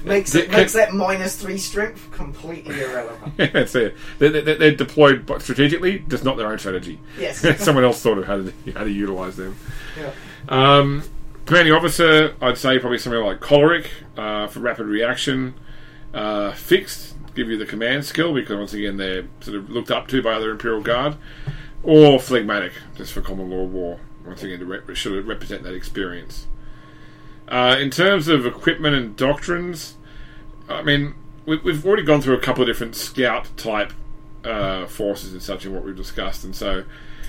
Makes, it, makes that minus three strength completely irrelevant. That's it. They're, they're, they're deployed but strategically, just not their own strategy. Yes. Someone else thought of how to how to utilize them. Yeah. Um, commanding officer, I'd say probably something like choleric uh, for rapid reaction. Uh, fixed, give you the command skill because once again they're sort of looked up to by other Imperial Guard. Or phlegmatic, just for common lore war. Once again, to rep- should represent that experience. Uh, in terms of equipment and doctrines, I mean, we, we've already gone through a couple of different scout type uh, forces and such in what we've discussed, and so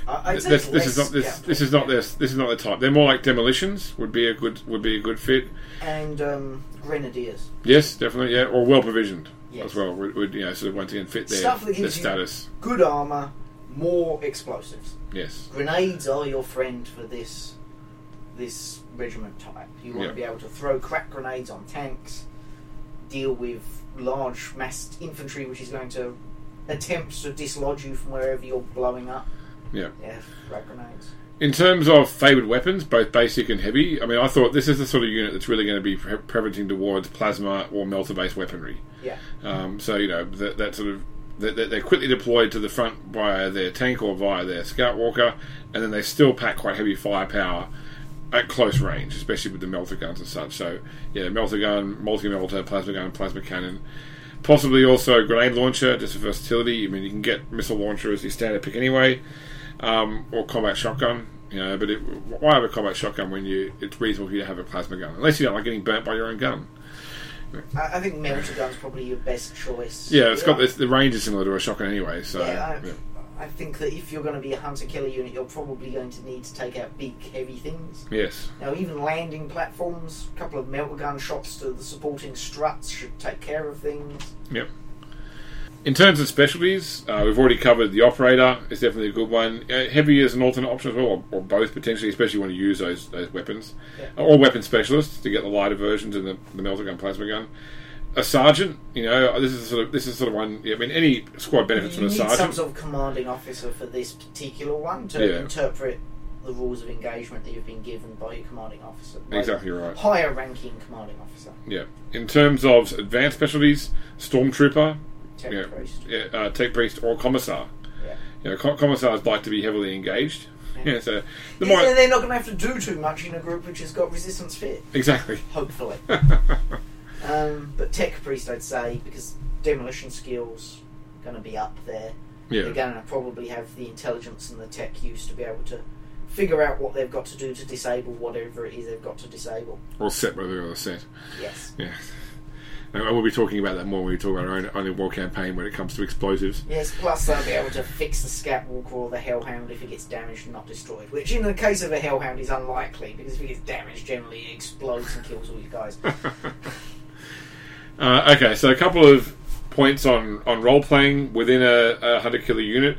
I- I'd say this, this is not this this is not this this is not the type. They're more like demolitions would be a good would be a good fit. And um, Grenadiers. Yes, definitely. Yeah, or well provisioned Yes. as well would, would you know sort of once again fit their, Stuff that their gives you- status. Good armour, more explosives. Yes, Grenades are your friend for this this regiment type. You want Yeah. to be able to throw crack grenades on tanks, deal with large massed infantry which is going to attempt to dislodge you from wherever you're blowing up. yeah. Yeah, crack grenades. In terms of favoured weapons, both basic and heavy, I mean, I thought this is the sort of unit that's really going to be pre- preventing towards plasma or melter based weaponry. Yeah. Um, so you know that, that sort of they- They're quickly deployed to the front via their tank or via their scout walker, and then they still pack quite heavy firepower at close range, especially with the melter guns and such. So, yeah, melter gun, multi melter, plasma gun, plasma cannon. Possibly also grenade launcher, just for versatility. I mean, you can get missile launcher as your standard pick anyway, um, or combat shotgun. You know, but it, why have a combat shotgun when you it's reasonable for you to have a plasma gun, unless you don't like getting burnt by your own gun. I, I think melter gun's probably your best choice. Yeah, it's got this, the range is similar to a shotgun anyway. So, Yeah, I, yeah. I think that if you're going to be a hunter killer unit, you're probably going to need to take out big, heavy things. yes, Now, even landing platforms, a couple of melter gun shots to the supporting struts should take care of things. Yep. In terms of specialties, uh, we've already covered the operator. is definitely a good one. Uh, heavy is an alternate option as well, or, or both potentially, especially when you use those those weapons. Yeah. Or weapon specialists to get the lighter versions and the, the melter gun, plasma gun. A sergeant, you know, this is sort of this is sort of one. I mean, any squad benefits you from a need some sort of commanding officer for this particular one to Yeah. interpret the rules of engagement that you've been given by your commanding officer. Exactly right. Higher ranking commanding officer. Yeah. In terms of advanced specialties, stormtrooper, Tech yeah, priest. yeah, uh, tech priest, or commissar. Yeah. You know, com- commissars like to be heavily engaged. Yeah. Yeah, so the Yeah, more they're not going to have to do too much in a group which has got resistance fit, exactly. hopefully. um, but tech priest, I'd say, because demolition skills going to be up there. Yeah. They're going to probably have the intelligence and the tech use to be able to figure out what they've got to do to disable whatever it is they've got to disable. Or set whether they're set. Yes. Yeah. And we'll be talking about that more when we talk about our own, own war campaign when it comes to explosives. Yes, plus they'll be able to fix the Scout Walker or the Hellhound if it gets damaged and not destroyed. Which, in the case of a Hellhound, is unlikely because if it gets damaged, generally it explodes and kills all you guys. Uh, okay, so a couple of points on, on role playing within a, a hunter killer unit.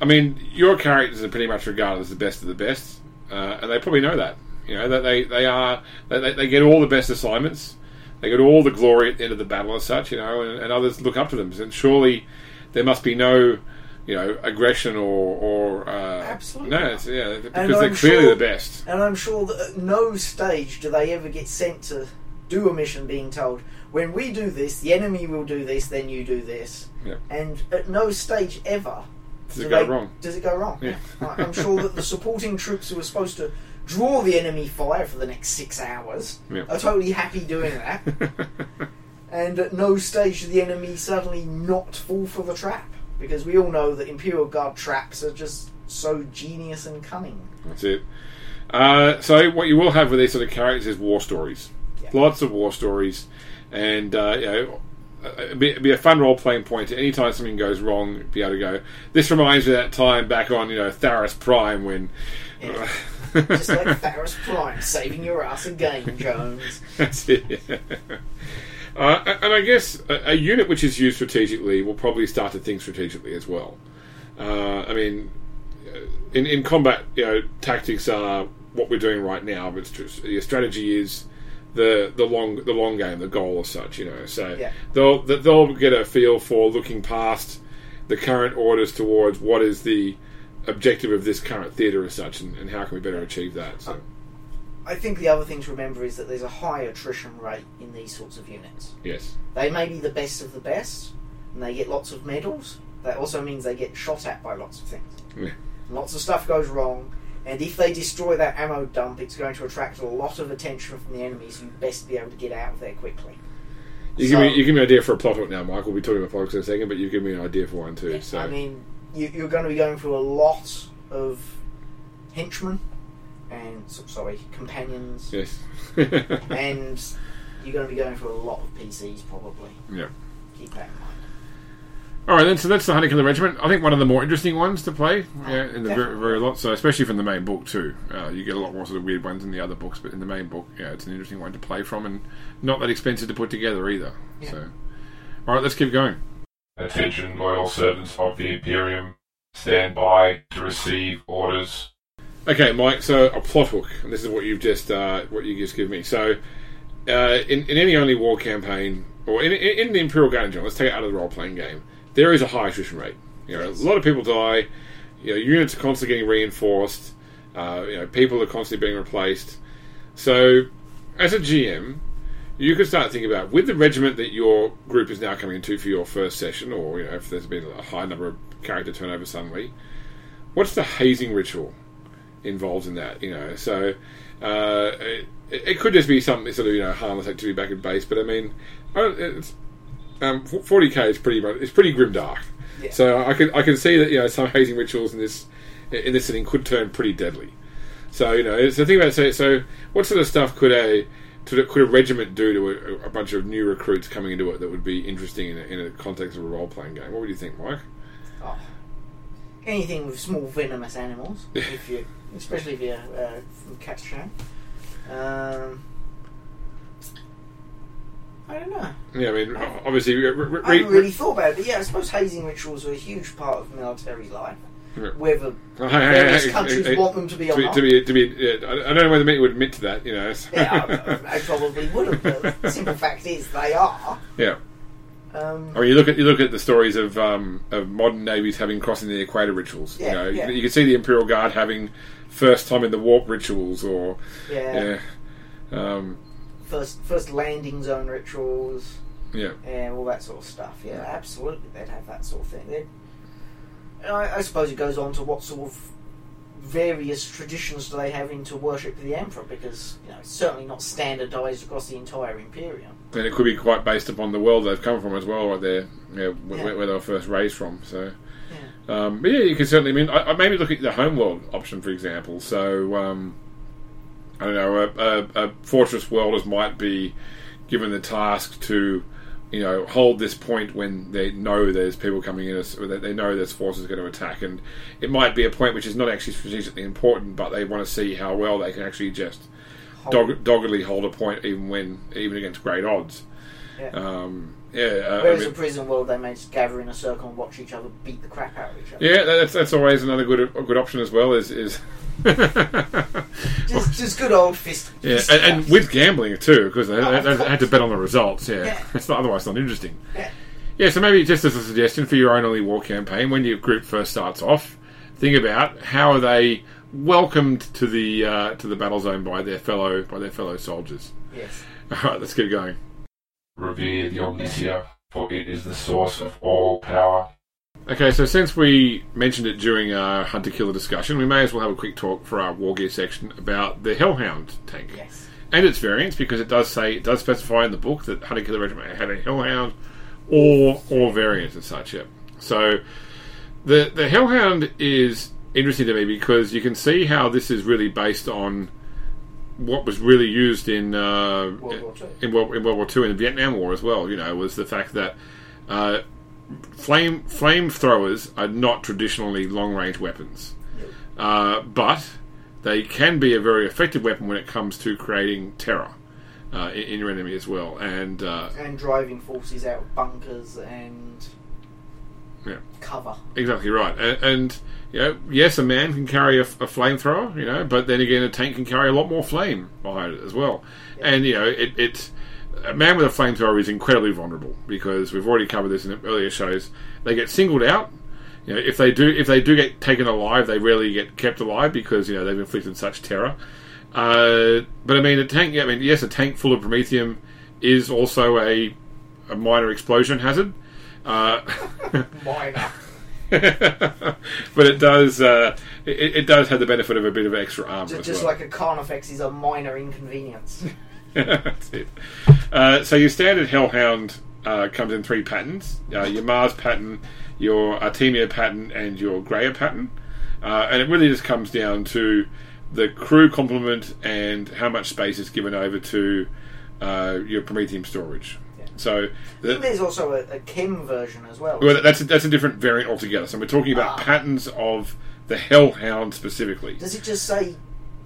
I mean, your characters are pretty much regarded as the best of the best, uh, and they probably know that. You know that they they are they, they get all the best assignments, they get all the glory at the end of the battle as such. You know, and, and others look up to them. And surely there must be no you know aggression or or uh, Absolutely no, it's, yeah, because they're clearly sure- the best. And I'm sure that at no stage do they ever get sent to do a mission being told, when we do this, the enemy will do this, then you do this. Yeah. And at no stage ever Does do it go they- wrong? Does it go wrong? Yeah. I'm sure that the supporting troops who are supposed to draw the enemy fire for the next six hours Yeah. are totally happy doing that. and at no stage do the enemy suddenly not fall for the trap. Because we all know that Imperial Guard traps are just so genius and cunning. That's it. Uh, so what you will have with these sort of characters is war stories. Yeah. Lots of war stories, and uh, you know, it'd be, it'd be a fun role playing point. Anytime something goes wrong, be able to go. This reminds me of that time back on you know Tharis Prime when. Yeah. Just like Tharis Prime saving your ass again, Jones. That's it. Uh, and I guess a, a unit which is used strategically will probably start to think strategically as well. Uh, I mean, uh, in, in combat, you know, tactics are what we're doing right now, but your strategy is the the long the long game, the goal as such. You know, so Yeah. they'll they'll get a feel for looking past the current orders towards what is the objective of this current theatre as such, and, and how can we better achieve that. So. I think the other thing to remember is that there's a high attrition rate in these sorts of units. Yes. They may be the best of the best, and they get lots of medals. That also means they get shot at by lots of things. Yeah. Lots of stuff goes wrong, and if they destroy that ammo dump, it's going to attract a lot of attention from the enemies who best be able to get out of there quickly. You So- give me you give me an idea for a plot hook now, Mike. We'll be talking about plot in a second, but you give me an idea for one too. So I mean, you, you're going to be going through a lot of henchmen and sorry companions, yes, and you're going to be going through a lot of PCs probably. yeah. Keep that in mind. All right, then. So that's the Hunter Killer Regiment. I think one of the more interesting ones to play. Yeah, in the very, very lot. So especially from the main book too. Uh, you get a lot more sort of weird ones in the other books, but in the main book, yeah, it's an interesting one to play from, and not that expensive to put together either. Yeah. So, all right, let's keep going. Attention, loyal servants of the Imperium. Stand by to receive orders. Okay, Mike. So a plot hook, and this is what you've just uh, what you just give me. So, uh, in, in any only war campaign, or in, in, in the Imperial Guard general, let's take it out of the role playing game. There is a high attrition rate. You know, a lot of people die. You know, units are constantly getting reinforced. Uh, you know, people are constantly being replaced. So, as a GM, you could start thinking about with the regiment that your group is now coming into for your first session, or you know, if there's been a high number of character turnover suddenly, what's the hazing ritual involved in that? You know, so uh, it, it could just be something sort of you know harmless activity back at base, but I mean, it's, um, 40k is pretty much it's pretty grimdark. Yeah. So I can I can see that you know some hazing rituals in this in this setting could turn pretty deadly. So you know, the thing about so, so what sort of stuff could a to- could a regiment do to a, a bunch of new recruits coming into it that would be interesting in a, in a context of a role playing game? What would you think, Mike? Oh. Anything with small venomous animals, if you, especially if you're uh, from Catachan. Um, I don't know. Yeah, I mean, obviously, re- re- I haven't re- really thought about it, but yeah, I suppose hazing rituals are a huge part of military life. Whether various countries want them to be or to be, to be, to be yeah, I I don't know whether Mick would admit to that. You know, so- yeah, I, I probably would have. But the simple fact is, they are. yeah. Um, I mean, you look at you look at the stories of um, of modern navies having crossing the equator rituals. you Yeah, know, yeah. you can see the Imperial Guard having first time in the warp rituals, or yeah, yeah, um, first first landing zone rituals. yeah. and all that sort of stuff. Yeah, absolutely, they'd have that sort of thing. They'd, I, I suppose it goes on to what sort of various traditions do they have into worship the emperor, because you know it's certainly not standardised across the entire imperium. And it could be quite based upon the world they've come from as well, right there, yeah, wh- Yeah. Where, where they were first raised from. So, Yeah. um, but yeah, you can certainly. I mean, I, I maybe look at the homeworld option, for example. So, um, I don't know, a, a, a fortress worlders might be given the task to, you know, hold this point when they know there's people coming in, or that they know there's forces going to attack, and it might be a point which is not actually strategically important, but they want to see how well they can actually just dog, doggedly hold a point, even when even against great odds. Yeah. Um, yeah, uh, I Whereas mean- in prison world, they may just gather in a circle and watch each other beat the crap out of each other. Yeah, that's that's always another good a good option as well. Is is Just, just good old fist. yeah, fist and, and with gambling too, because they, Oh, they, they had to bet on the results. Yeah, Yeah. it's not otherwise not interesting. Yeah. Yeah, so maybe just as a suggestion for your own early war campaign, when your group first starts off, think about how are they welcomed to the uh, to the battle zone by their fellow by their fellow soldiers. Yes. All right, let's get going. Revere the Omnissiah, for it is the source of all power. Okay, so since we mentioned it during our hunter killer discussion, we may as well have a quick talk for our war gear section about the Hellhound tank. Yes. and its variants because it does say it does specify in the book that Hunter Killer Regiment had a Hellhound or or variant and such. Yeah. So the the Hellhound is interesting to me because you can see how this is really based on what was really used in uh, World in World, in World War Two and the Vietnam War as well. You know, was the fact that uh, flame flamethrowers are not traditionally long range weapons, uh, but they can be a very effective weapon when it comes to creating terror uh, in, in your enemy as well. And uh, And driving forces out of bunkers and Yeah. cover. exactly right. And, and you know, yes, a man can carry a, a flamethrower, you know, but then again, a tank can carry a lot more flame behind it as well. And you know, it, it a man with a flamethrower is incredibly vulnerable because we've already covered this in earlier shows. They get singled out. You know, if they do, if they do get taken alive, they rarely get kept alive because you know they've inflicted such terror. Uh, but I mean, a tank. I mean, yes, a tank full of promethium is also a a minor explosion hazard. Uh, Minor. but it does uh, it, it does have the benefit of a bit of extra armor Just, just well. like a Carnifex is a minor inconvenience. That's it. Uh, so your standard Hellhound uh, comes in three patterns: uh, your Mars pattern, your Artemia pattern, and your Graia pattern. Uh, and it really just comes down to the crew complement and how much space is given over to uh, your Promethium storage. Yeah. So the, There's also a, a Chem version as well. well, that's a, that's a different variant altogether. So we're talking about Ah. patterns of the Hellhound specifically. Does it just say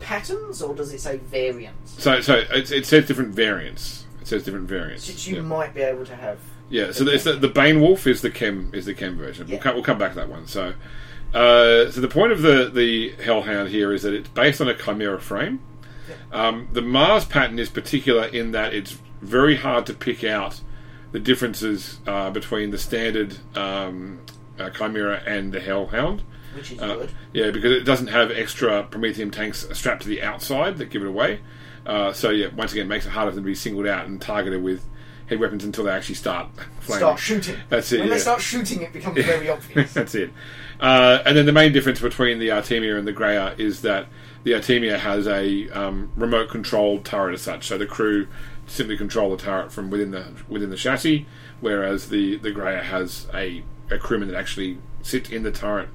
patterns or does it say variants? So, so it, it says different variants. It says different variants. Which you yeah. might be able to have. Yeah, so the, the Bane Wolf is the Kim is the chem version. We'll, come, we'll come back to that one. So, uh, so the point of the the Hellhound here is that it's based on a chimera frame. Um, the Mars pattern is particular in that it's very hard to pick out the differences uh, between the standard um, uh, chimera and the Hellhound. Which is Uh, good. yeah, because it doesn't have extra Promethium tanks strapped to the outside that give it away. Uh, so yeah, once again, it makes it harder for them to be singled out and targeted with head weapons until they actually start flaming. Start shooting. That's it. When yeah. they start shooting, it becomes very obvious. That's it. Uh, and then the main difference between the Artemia and the Graia is that the Artemia has a um, remote controlled turret as such, so the crew simply control the turret from within the within the chassis, whereas the the Graia has a, a crewman that actually sits in the turret,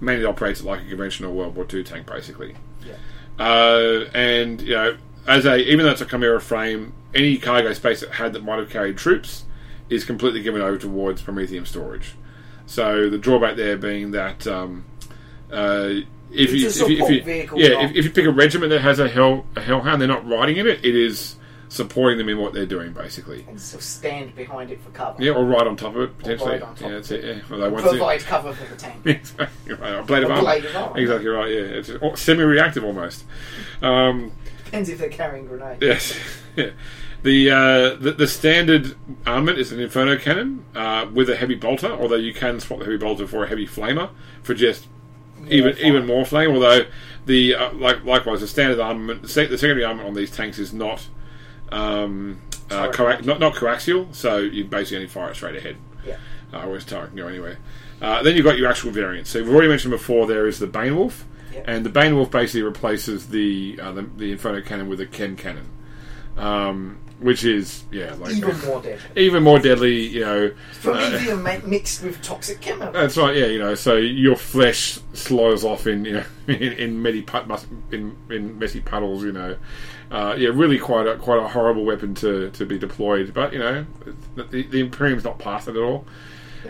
mainly operates like a conventional World War II tank, basically. Yeah. Uh, and you know, as a even though it's a Chimera frame, any cargo space it had that might have carried troops is completely given over towards Promethium storage. So the drawback there being that um, uh, if, you, if, you, if you yeah if, if you pick a regiment that has a hell a hellhound, they're not riding in it. It is supporting them in what they're doing, basically. And so stand behind it for cover. Yeah, or ride on top of it potentially. on top yeah, of that's it. Yeah, Although once Provide cover for the tank. exactly right. A blade of blade of armor. Exactly right. Yeah, it's semi-reactive almost. Um, Depends if they're carrying grenades. Yes. yeah. The, uh, the the standard armament is an inferno cannon uh, with a heavy bolter, although you can swap the heavy bolter for a heavy flamer for just even fire. even more flame. Although the uh, like likewise the standard armament, the, the secondary armament on these tanks is not um, uh, coax- not not coaxial, so you basically only fire it straight ahead. Yeah. Uh, whereas turret can go anywhere. Uh, then you've got your actual variants. So we've already mentioned before there is the Bane Wolf, Yep. and the Bane Wolf basically replaces the uh, the, the Inferno cannon with a Chem cannon, um, which is yeah like Even more deadly. even more deadly. You know, Promethium ma- mixed with toxic chemicals. that's right. Yeah, you know, so your flesh slows off in you know in, in messy put, in, in messy puddles. You know, uh, yeah, really quite a quite a horrible weapon to, to be deployed. But you know, the, the Imperium's not past it at all.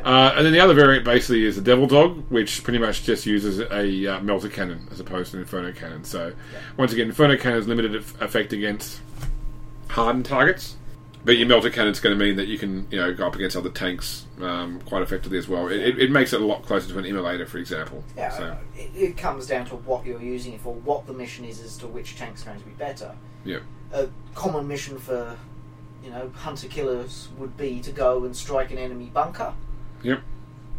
Uh, and then the other variant basically is the Devil Dog, which pretty much just uses a uh, melter cannon as opposed to an Inferno cannon. So once again, Inferno cannon is limited effect against hardened targets. But your melter cannon's going to mean that you can, you know, go up against other tanks um, quite effectively as well. It, it, it makes it a lot closer to an immolator, for example. Yeah, So, it, it comes down to what you're using it for, what the mission is as to which tank's going to be better. yeah, A common mission for, you know, hunter killers would be to go and strike an enemy bunker. yep,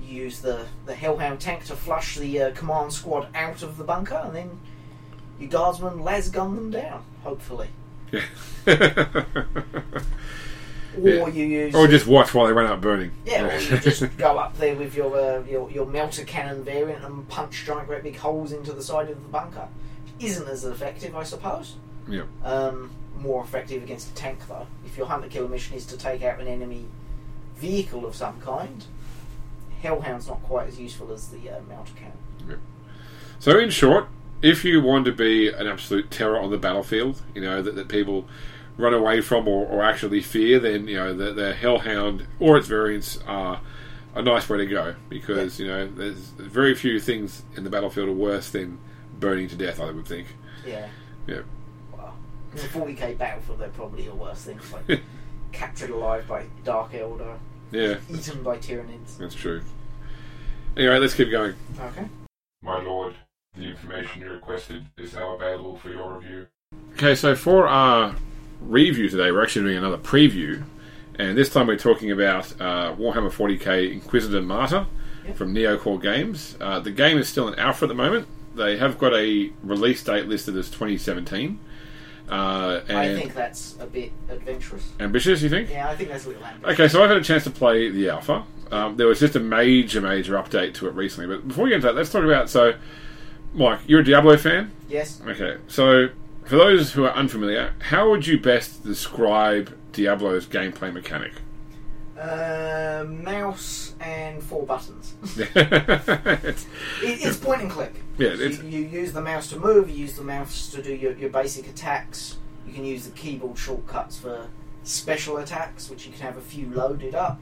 You use the, the Hellhound tank to flush the uh, command squad out of the bunker, and then your guardsmen las gun them down, hopefully. yeah. Or you use. or just watch while they run out burning. Yeah, or you just go up there with your, uh, your your melter cannon variant and punch giant great big holes into the side of the bunker. Isn't as effective, I suppose. yeah. Um, more effective against a tank, though. If your hunter killer mission is to take out an enemy vehicle of some kind, Hellhound's not quite as useful as the uh, melter cannon. Yeah. So, in short, if you want to be an absolute terror on the battlefield, you know, that, that people run away from or, or actually fear, then, you know, the, the Hellhound or its variants are a nice way to go because, you know, there's very few things in the battlefield are worse than burning to death, I would think. Yeah. Yeah. Well, in a 40k battlefield, there probably are worse things like captured alive by Dark Eldar, Yeah, eaten by Tyranids. that's true. Anyway, let's keep going. Okay. My lord, the information you requested is now available for your review. Okay, so for our review today, we're actually doing another preview, and this time we're talking about uh, Warhammer 40k Inquisitor Martyr Yep. from Neocore Games. Uh, the game is still in alpha at the moment. They have got a release date listed as 2017. Uh, and I think that's a bit adventurous. ambitious, you think? Yeah, I think that's a little ambitious. Okay, so I've had a chance to play the alpha. Um, there was just a major, major update to it recently. But before we get into that, let's talk about. So, Mike, you're a Diablo fan. Yes. Okay, so for those who are unfamiliar, how would you best describe Diablo's gameplay mechanic? Uh, mouse and four buttons. it's, It, it's point and click. Yeah, So it's- you, you use the mouse to move. You use the mouse to do your, your basic attacks. You can use the keyboard shortcuts for special attacks, which you can have a few loaded up.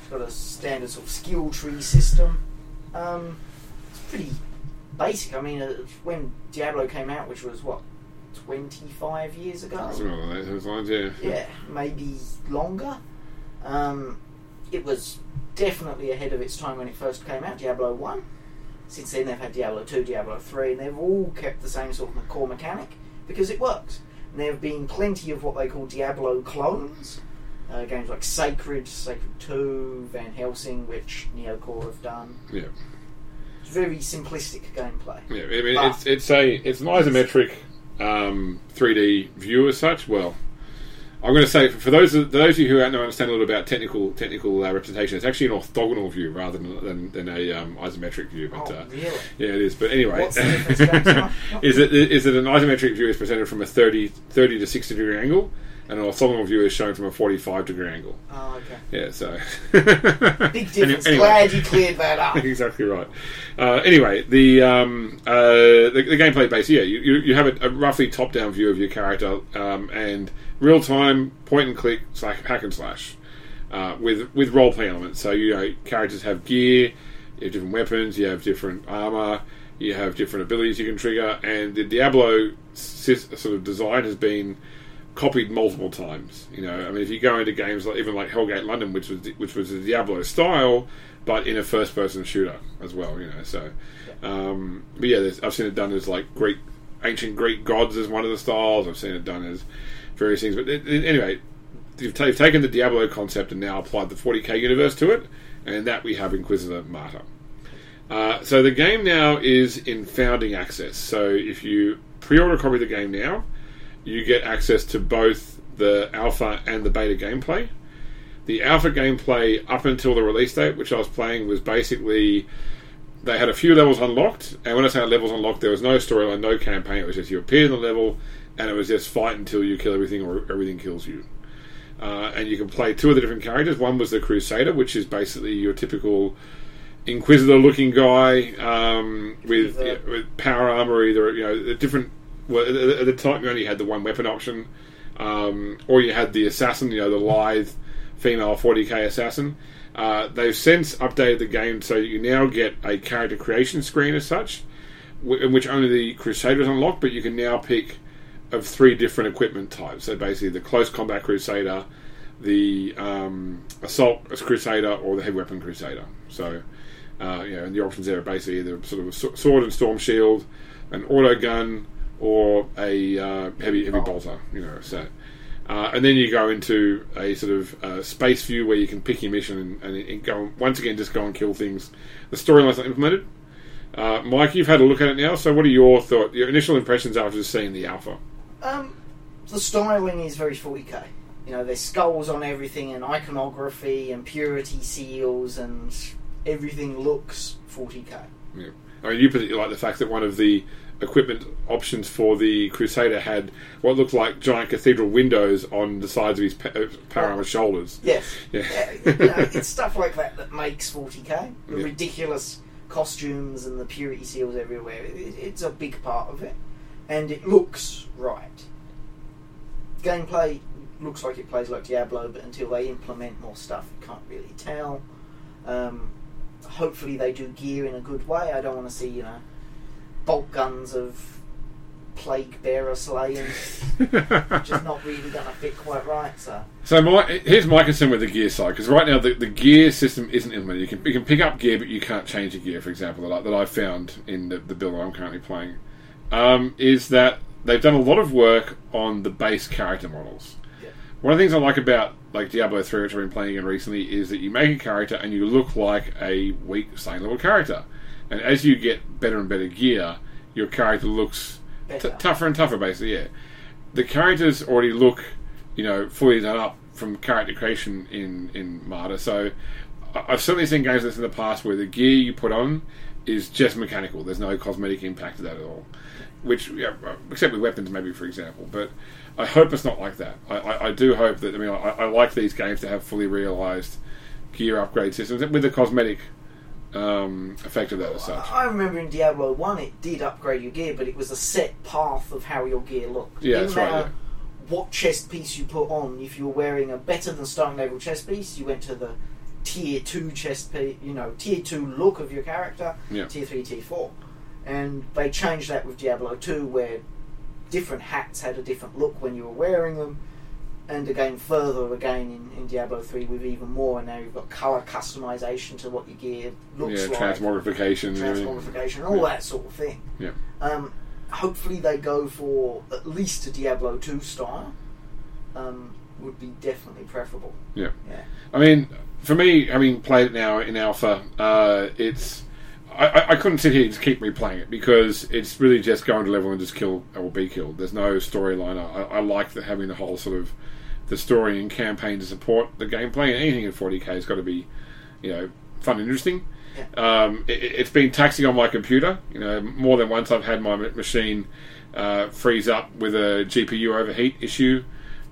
It's got a standard sort of skill tree system. Um, it's pretty basic. I mean, uh, when Diablo came out, which was what twenty five years ago. something along those lines, yeah. yeah, maybe longer. Um, it was definitely ahead of its time when it first came out, Diablo 1. Since then, they've had Diablo 2, Diablo 3, and they've all kept the same sort of core mechanic because it works. And there have been plenty of what they call Diablo clones. Uh, games like Sacred, Sacred 2, Van Helsing, which Neocore have done. Yeah, It's very simplistic gameplay. yeah. I mean, it's it's a it's an isometric um, 3D view as such. Well, I'm going to say for those for those of you who don't know, understand a little about technical technical uh, representation, it's actually an orthogonal view rather than than, than a um, isometric view. But Oh, uh, really? yeah, it is. But anyway, What's the difference, is it is it an isometric view is presented from a 30, 30 to sixty degree angle, and an orthogonal view is shown from a forty five degree angle. Oh, okay. Yeah, so Big difference. Glad you cleared that up. exactly right. Uh, anyway, the, um, uh, the the gameplay base, yeah, you, you, you have a, a roughly top down view of your character um, and real time point and click slash hack and slash uh, with with role play elements. So you know characters have gear, you have different weapons, you have different armor, you have different abilities you can trigger, and the Diablo sort of design has been copied multiple times. You know, I mean, if you go into games like even like Hellgate London, which was which was a Diablo style, but in a first-person shooter as well. You know, so um, but yeah, I've seen it done as like Greek, ancient Greek gods as one of the styles. I've seen it done as various things. But it, it- anyway, you've, ta- you've taken the Diablo concept and now applied the 40k universe to it, and that we have Inquisitor Martyr. Uh, so the game now is in founding access. So if you pre-order a copy of the game now, you get access to both the alpha and the beta gameplay. The alpha gameplay up until the release date, which I was playing, was basically they had a few levels unlocked, and when I say levels unlocked, there was no storyline, no campaign. It was just you appear in the level, and it was just fight until you kill everything or everything kills you. Uh, and you can play two of the different characters. One was the Crusader, which is basically your typical Inquisitor-looking guy um, with, yeah, with power armor, either you know the different. Well, at the- time, you only had the one weapon option, um, or you had the assassin, you know, the lithe female 40k assassin. Uh, they've since updated the game so you now get a character creation screen as such, in which only the Crusader is unlocked, but you can now pick of three different equipment types. So basically, the close combat Crusader, the um, assault Crusader, or the heavy weapon Crusader. So, uh, you know, and the options there are basically either sort of sword and storm shield, an auto gun, or a uh, heavy heavy bolter. You know, so. Uh, and then you go into a sort of uh, space view where you can pick your mission and, and, go once again just go and kill things. The storyline's not implemented. Uh, Mike, you've had a look at it now. So, what are your thought, your initial impressions after seeing the alpha? Um, the styling is very 40k. You know, there's skulls on everything, and iconography, and purity seals, and everything looks 40k. Yeah. I mean, you particularly like the fact that one of the equipment options for the Crusader had what looked like giant cathedral windows on the sides of his pa- uh, power armor shoulders. Yes. Yeah. Yeah, you know, it's stuff like that that makes 40k. The Yeah. ridiculous costumes and the purity seals everywhere. It, it's a big part of it, and it looks right. Gameplay looks like it plays like Diablo, but until they implement more stuff, you can't really tell. Um, hopefully, they do gear in a good way. I don't want to see you know bolt guns of plague bearer slaying. which is not really going to fit quite right. So. So my, here's my concern with the gear side because right now the, the gear system isn't implemented. You can you can pick up gear, but you can't change the gear. For example, that I, that I found in the, the build that I'm currently playing, um, is that they've done a lot of work on the base character models. Yeah. One of the things I like about like Diablo 3, which I've been playing again recently, is that you make a character and you look like a weak, same level character. And as you get better and better gear, your character looks t- tougher and tougher, basically, yeah. The characters already look, you know, fully done up from character creation in, in Martyr. So I've certainly seen games like this in the past where the gear you put on is just mechanical. There's no cosmetic impact to that at all. Which, yeah, uh, except with weapons, maybe for example. But I hope it's not like that. I, I, I do hope that. I mean, I, I like these games to have fully realised gear upgrade systems with the cosmetic um, effect of that as such. I remember in Diablo 1 it did upgrade your gear, but it was a set path of how your gear looked. Yeah, that's right, matter What chest piece you put on, if you were wearing a better than starting level chest piece, you went to the tier 2 chest piece, you know, tier 2 look of your character, Yeah. tier 3, tier 4. And they changed that with Diablo 2 where different hats had a different look when you were wearing them. And again, further again in, in Diablo 3 with even more, and now you've got colour customization to what your gear looks like. yeah, like transmogrification. and transmogrification, all that sort of thing. Yeah. Um, hopefully, they go for at least a Diablo 2 style. Um, would be definitely preferable. Yeah. Yeah. I mean, for me, having played it now in alpha, uh, it's I, I, I couldn't sit here and just keep replaying it because it's really just going to level and just kill or be killed. There's no storyline. I, I like the, having the whole sort of the story and campaign to support the gameplay. And anything in 40k has got to be, you know, fun and interesting. Um, it, it's been taxing on my computer. You know, more than once I've had my machine uh, freeze up with a GPU overheat issue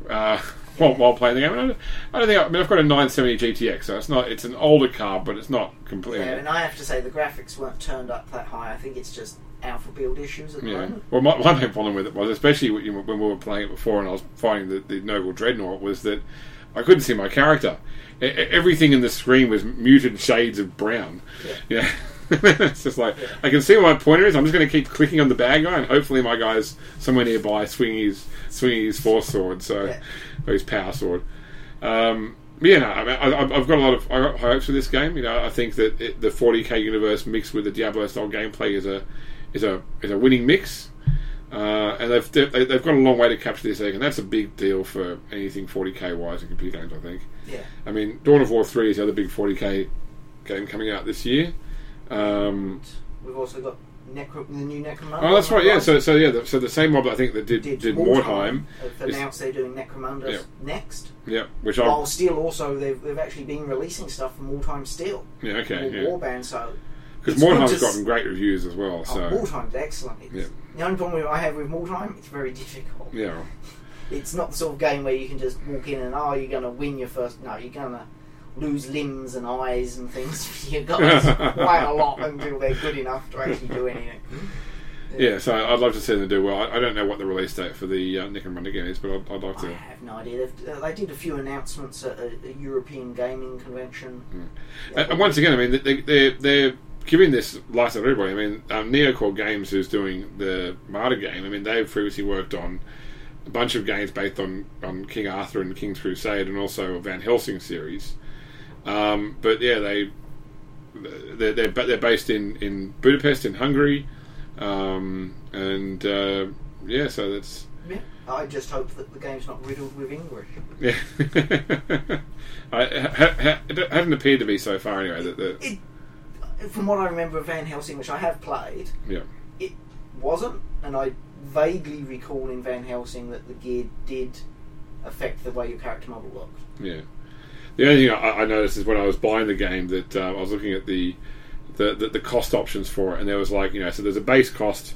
uh, while, while playing the game. I don't, I don't think I, I mean I've got a 970 GTX, so it's not. It's an older card, but it's not completely. Yeah, and I have to say the graphics weren't turned up that high. I think it's just alpha build issues at the Yeah. moment. Well, my, my main problem with it was, especially when you- when we were playing it before, and I was fighting the, the Noble Dreadnought, was that I couldn't see my character. E- everything in the screen was muted shades of brown. Yeah. it's just like I can see where my pointer is. I'm just going to keep clicking on the bad guy, and hopefully my guy's somewhere nearby swinging his swinging his force sword, so Yeah. or his power sword. Um, but yeah, no, I mean, I, I've I've got a lot of I got hopes for this game. You know, I think that it, the 40k universe mixed with the Diablo style gameplay is a is a is a winning mix, uh, and they've they've got a long way to capture this egg, and that's a big deal for anything 40k wise in computer games. I think. Yeah. I mean, Dawn of War three is the other big 40k game coming out this year. Um, We've also got Necro, the new Necromunda. oh, that's right. Yeah. So so yeah. The, so the same mob I think that did did, did, Mordheim. Mordheim. Have is- announced they're doing Necromunda Yeah. next. Yeah. Which I While still also they've, they've actually been releasing stuff from Mordheim still. yeah okay yeah Warband, so because Mordheim's gotten great reviews as well. oh, So Mordheim's excellent. It's, Yeah. The only problem I have with Mordheim, it's very difficult. yeah. It's not the sort of game where you can just walk in and oh you're gonna win your first. No, you're gonna lose limbs and eyes and things. You've got quite a lot until they're good enough to actually do anything. Yeah, so I'd love to see them do well. I, I don't know what the release date for the uh, Necromunda game is, but I'd, I'd like I to. have no idea. They've, uh, they did a few announcements at a, a European gaming convention. Yeah, And, and once again, I mean, they, they, they're giving this license to everybody. I mean, um, Neocore Games, who's doing the Martyr game, I mean, they've previously worked on a bunch of games based on, on King Arthur and King's Crusade, and also a Van Helsing series. Um, but yeah, they they're, they're they're based in, in Budapest in Hungary, um, and uh, yeah, so that's Yeah. I just hope that the game's not riddled with English. yeah. I, ha, ha, it hasn't appeared to be so far anyway. That, that It, from what I remember of Van Helsing, which I have played, yeah. it wasn't, and I vaguely recall in Van Helsing that the gear did affect the way your character model looked. Yeah. The only thing I, I noticed is when I was buying the game that uh, I was looking at the, the, the the cost options for it, and there was like you know, so there's a base cost.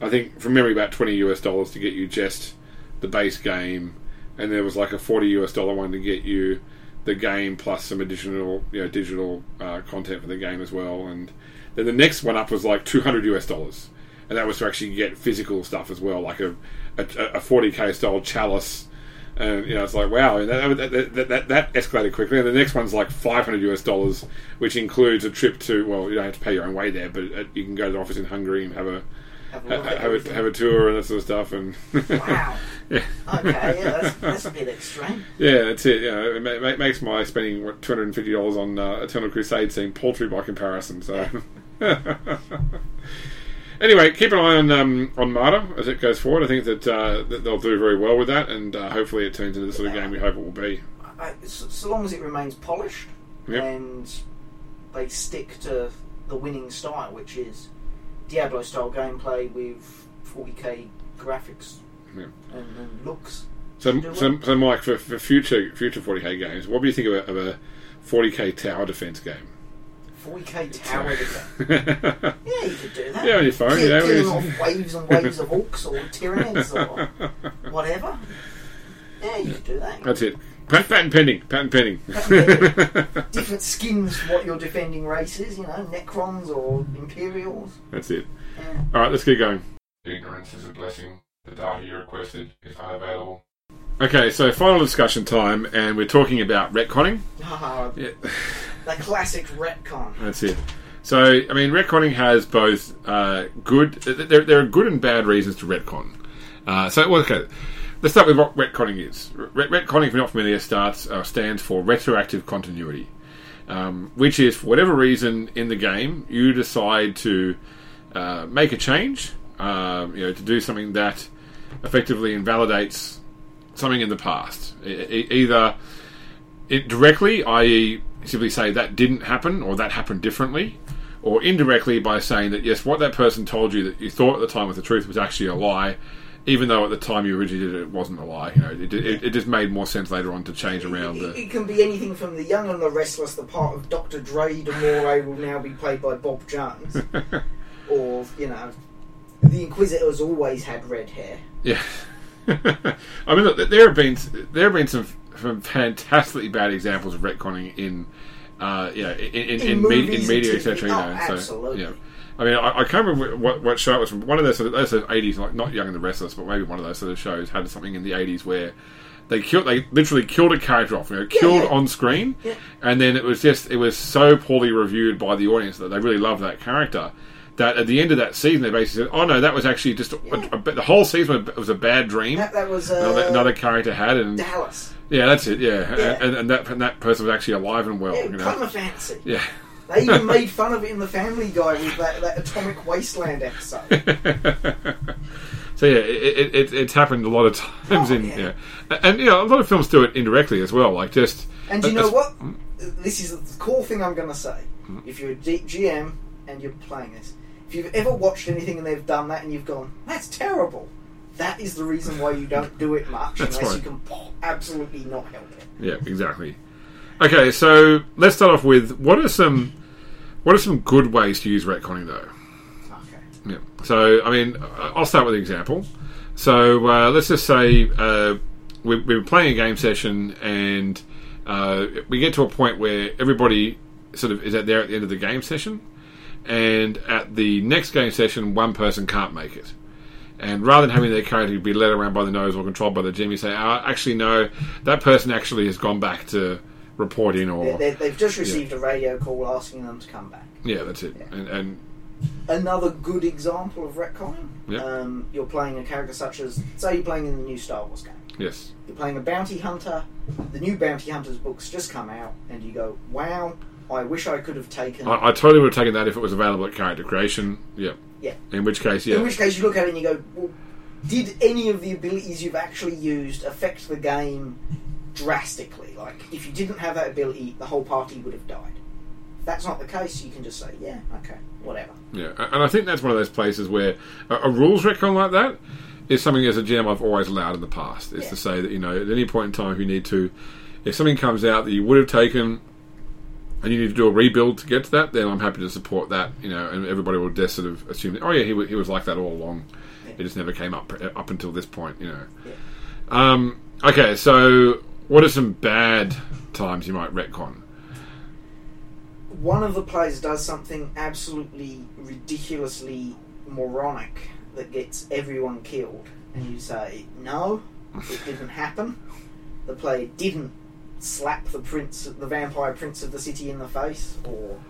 I think from memory about twenty US dollars to get you just the base game, and there was like a forty US dollar one to get you the game plus some additional you know digital uh, content for the game as well, and then the next one up was like two hundred US dollars, and that was to actually get physical stuff as well, like a a forty k style chalice. And you know, it's like wow, that, that, that, that escalated quickly. And the next one's like 500 US dollars, which includes a trip to well, you don't have to pay your own way there, but uh, you can go to the office in Hungary and have a Have a ha- look have a, have a tour and that sort of stuff. And Wow. yeah, Okay, yeah, that's, that's a bit extreme. yeah, that's it. You know, it ma- ma- makes my spending what 250 dollars on uh, Eternal Crusade seem paltry by comparison. So. Anyway, keep an eye on um, on Martyr as it goes forward. I think that, uh, that they'll do very well with that, and uh, hopefully it turns into the sort of game we hope it will be. I, so, so long as it remains polished Yep. and they stick to the winning style, which is Diablo style gameplay with 40k graphics Yeah. and, and looks. So, so, so Mike, for, for future future 40k games, what do you think of a, of a 40k tower defense game? 40k tower defense. yeah, Yeah, you could do that. Yeah, on your phone, Kill- you know. off waves and waves of orcs or tyranids or whatever. Yeah, you could do that. That's it. Pat- Patent pending. Patent pending. Different skins for what your defending race is, you know, Necrons or Imperials. That's it. Yeah. All right, let's get going. Ignorance is a blessing. The data you requested is unavailable. Okay, so final discussion time, and we're talking about retconning. Ah, Yeah. the classic retcon. That's it. So, I mean, retconning has both uh, good. There, there are good and bad reasons to retcon. Uh, so, well, okay, let's start with what retconning is. Ret- retconning, if you're not familiar, starts uh, stands for retroactive continuity, um, which is for whatever reason in the game you decide to uh, make a change, um, you know, to do something that effectively invalidates something in the past, e- either it directly, i.e., simply say that didn't happen or that happened differently, or indirectly by saying that yes, what that person told you that you thought at the time was the truth was actually a lie, even though at the time you originally did it, it wasn't a lie. You know, it, it, it just made more sense later on to change around It, the. it can be anything from the young and the restless. The part of Doctor Drake Ramoray will now be played by Bob Jones, or you know, the Inquisitor's always had red hair. Yeah. I mean, look, there have been there have been some, some fantastically bad examples of retconning in, uh, yeah, in in, In in, movies me- in media, etc. You Oh, know, so absolutely. yeah. I mean, I, I can't remember what, what show it was from. One of those sort of, those sort of 80s, like not Young and the Restless, but maybe one of those sort of shows had something in the 80s where they killed, they literally killed a character off, you know, killed yeah. on screen, Yeah. and then it was just, it was so poorly reviewed by the audience that they really loved that character. That at the end of that season, they basically said, "Oh no, that was actually just a, a, a- the whole season was a bad dream." That, that was uh, another, another character had, and Dallas. yeah, that's it. Yeah. And, and that and that person was actually alive and well. Yeah, you know? Fantasy. Yeah. They even made fun of it in the Family Guy with that, that Atomic Wasteland episode. so yeah, it, it, it, it's happened a lot of times Oh, in yeah. yeah, And- you know a lot of films do it indirectly as well. Like just And you uh, know as- what? This is the core thing I'm going to say. If you're a D- GM and you're playing this, if you've ever watched anything and they've done that and you've gone, that's terrible, that is the reason why you don't do it much unless right. you can absolutely not help it. Yeah, exactly. Okay, so let's start off with what are some what are some good ways to use retconning though. Okay. Yeah. So, I mean, uh, I'll start with an example. So, uh, let's just say uh, we, we're playing a game session and uh, we get to a point where everybody sort of is at there at the end of the game session, and at the next game session, one person can't make it. And rather than having their character be led around by the nose or controlled by the GM, you say, oh, actually, no, that person actually has gone back to report in, or. They, they've just received a radio call asking them to come back. yeah, that's it. Yeah. And, and Another good example of retconning, Yep. um, you're playing a character such as, say, you're playing in the new Star Wars game. yes. You're playing a bounty hunter. The new bounty hunters books just come out, and you go, "Wow, I wish I could have taken." I, I totally would have taken that if it was available at character creation. Yeah. Yeah. In which case, yeah. In which case, you look at it and you go, well, "Did any of the abilities you've actually used affect the game drastically? Like, if you didn't have that ability, the whole party would have died." If that's not the case, you can just say, "Yeah, okay, whatever." Yeah, and I think that's one of those places where a, a rules retcon like that is something as a GM I've always allowed in the past. Is Yeah. to say that you know at any point in time if you need to, if something comes out that you would have taken, and you need to do a rebuild to get to that, then I'm happy to support that. You know, and everybody will just sort of assume, oh yeah, he, he was like that all along. Yeah. It just never came up up until this point. You know. Yeah. Um, okay, so what are some bad times you might retcon? one of the players does something absolutely ridiculously moronic that gets everyone killed, and you say, No, it didn't happen. The player didn't slap the prince, the vampire prince of the city in the face, or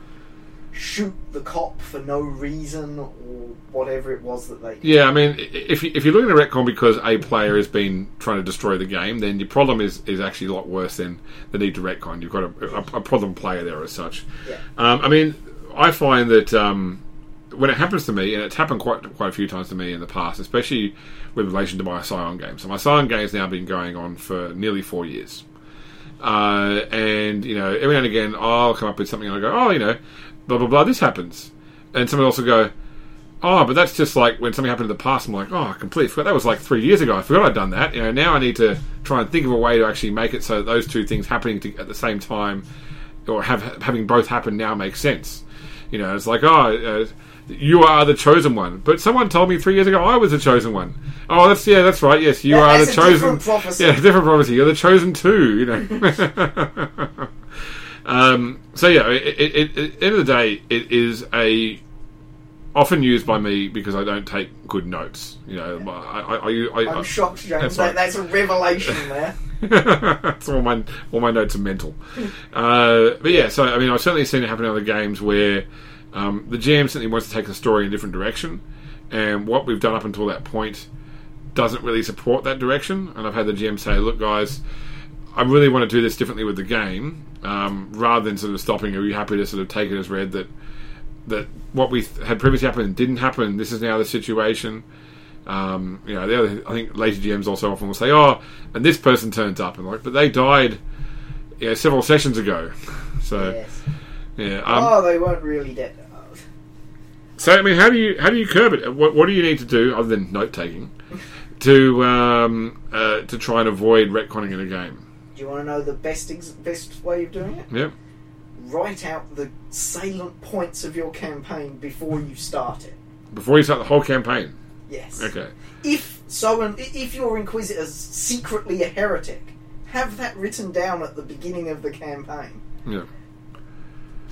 shoot the cop for no reason, or whatever it was that they. Yeah, I mean, if you, if you're looking at retcon because a player has been trying to destroy the game, then your problem is, is actually a lot worse than the need to retcon. You've got a, a, a problem player there as such. Yeah. Um, I mean, I find that um, when it happens to me, and it's happened quite quite a few times to me in the past, especially with relation to my Scion game. So my Scion game's now been going on for nearly four years. Uh, and you know, every now and again, I'll come up with something and I go, oh, you know, blah blah blah. This happens, and someone else will go, oh, but that's just like when something happened in the past. I'm like, oh, I completely forgot. That was like three years ago. I forgot I'd done that. You know, now I need to try and think of a way to actually make it so that those two things happening to, at the same time, or have having both happen now makes sense. You know, it's like, oh, uh, you are the chosen one, but someone told me three years ago I was the chosen one. Oh, that's yeah, that's right. Yes, you That- are the chosen. different prophecy. Yeah, different prophecy. You're the chosen two. You know. um, so yeah, it, it, it, at the end of the day, it is a often used by me because I don't take good notes. You know, I, I, I, I, I'm shocked, James. That's That, that's a revelation there. That's all my all my notes are mental. Uh, but yeah, so I mean, I've certainly seen it happen in other games where um, the GM certainly wants to take the story in a different direction, and what we've done up until that point doesn't really support that direction. And I've had the GM say, "Look, guys, I really want to do this differently with the game, um, rather than sort of stopping. Are you happy to sort of take it as read that that what we th- had previously happened didn't happen? This is now the situation." Um, you know, the other, I think later GMs also often will say, "Oh, and this person turns up," and like, but they died, you know, several sessions ago. So Yes. yeah, um, oh, they weren't really dead. So I mean, how do you how do you curb it? What, what do you need to do other than note taking to um, uh, to try and avoid retconning in a game? Do you want to know the best ex- best way of doing it? Yep. Write out the salient points of your campaign before you start it. Before you start the whole campaign. Yes. Okay. If so, and if your inquisitor's secretly a heretic, have that written down at the beginning of the campaign, Yeah.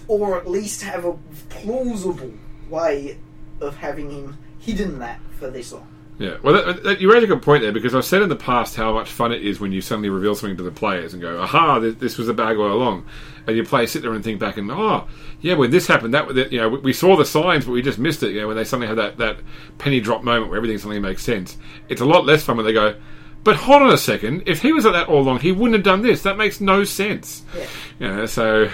or at least have a plausible way of having him hidden that for this long. Yeah, well, that, that, you raise a good point there because I've said in the past how much fun it is when you suddenly reveal something to the players and go, "Aha, this, this was a bag all along," and your players sit there and think back and, "Oh, yeah, when this happened, that that, you know, we, we saw the signs, but we just missed it." You know, when they suddenly have that that penny drop moment where everything suddenly makes sense. It's a lot less fun when they go, "But hold on a second, if he was at that all along, he wouldn't have done this. That makes no sense." Yeah. You know, so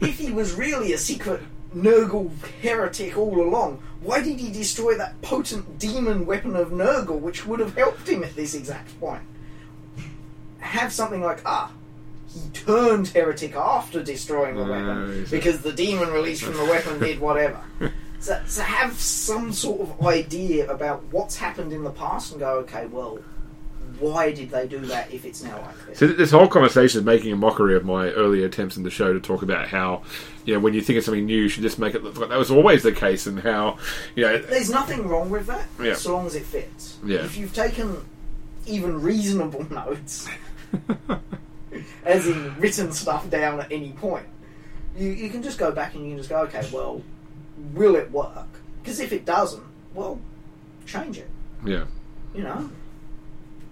if he was really a secret Nurgle heretic all along, why did he destroy that potent demon weapon of Nurgle, which would have helped him at this exact point? Have something like, ah, he turned heretic after destroying the weapon because the demon released from the weapon did whatever. So, so have some sort of idea about what's happened in the past and go, okay, well, why did they do that if it's now like this? So this whole conversation is making a mockery of my earlier attempts in the show to talk about how, you know, when you think of something new, you should just make it look like that was always the case, and how, you know, There's nothing wrong with that, Yeah. so long as it fits. Yeah. If you've taken even reasonable notes, as in written stuff down at any point, you, you can just go back and you can just go, okay, well, will it work? Because if it doesn't, well, change it. yeah, You know,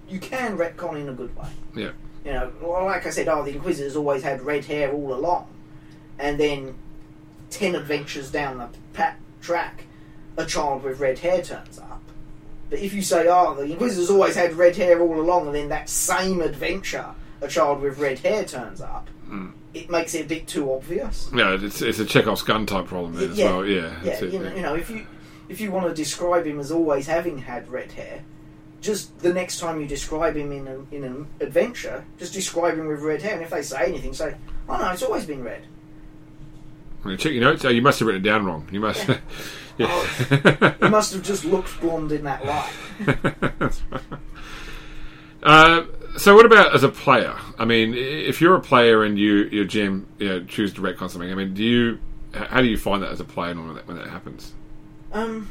you can retcon in a good way. yeah, You know, well, like I said, oh, the Inquisitors always had red hair all along, and then ten adventures down the pa- track, a child with red hair turns up. But if you say, oh, the Inquisitors always had red hair all along, and then that same adventure, a child with red hair turns up, Mm. it makes it a bit too obvious. yeah. It's it's a Chekhov's gun type problem then as Yeah. well. Yeah, Yeah, that's it, know, yeah. you know, if you if you want to describe him as always having had red hair, just the next time you describe him in a, in an adventure, just describe him with red hair, and if they say anything, say, "Oh no, it's always been red." When you check your notes, oh, you must have written it down wrong. You must. Oh, He yeah. must have just looked blonde in that light. Right. Uh, so, what about as a player? I mean, if you're a player and you your GM you know, choose to retcon something, I mean, do you how do you find that as a player when that, when that happens? Um,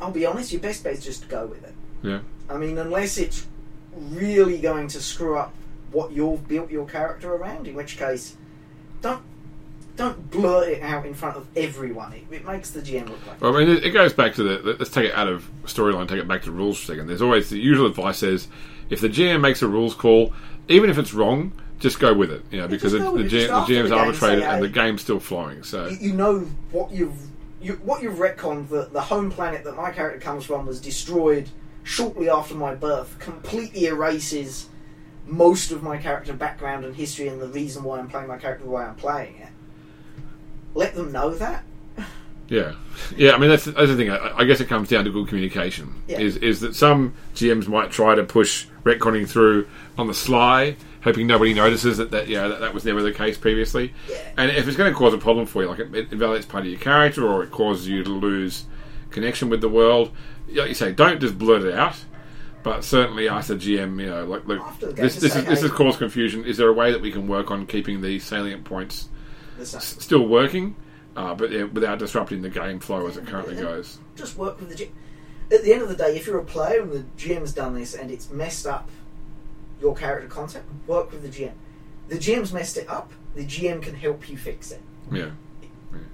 I'll be honest, your best bet is just to go with it. Yeah, I mean, unless it's really going to screw up what you've built your character around, in which case, don't don't blurt it out in front of everyone. It, it makes the GM look like. Well, I mean, it, it goes back to the. let- Let's take it out of storyline, take it back to rules for a second. There's always the usual advice is if the GM makes a rules call, even if it's wrong, just go with it. You know, because just the, it. GM, Just after the GM's the arbitrated say, and the game's still flowing. So, you, you know what you've you, what you've retconned that the home planet that my character comes from was destroyed shortly after my birth completely erases most of my character background and history and the reason why I'm playing my character the way I'm playing it. Let them know that. Yeah, yeah. I mean, that's, that's the thing. I, I guess it comes down to good communication. Yeah. Is is that some GMs might try to push retconning through on the sly, hoping nobody notices that that yeah that, that was never the case previously. Yeah. And if it's going to cause a problem for you, like it, it invalidates part of your character, or it causes you to lose connection with the world, like you say, don't just blurt it out. But certainly ask the GM, you know, like, look, the this this is this has caused confusion. Is there a way that we can work on keeping these salient points The s- still working, uh, but yeah, without disrupting the game flow as it currently Yeah. goes. Just work with the GM. At the end of the day, if you're a player and the GM's done this and it's messed up your character concept, work with the GM. The GM's messed it up. The GM can help you fix it. Yeah,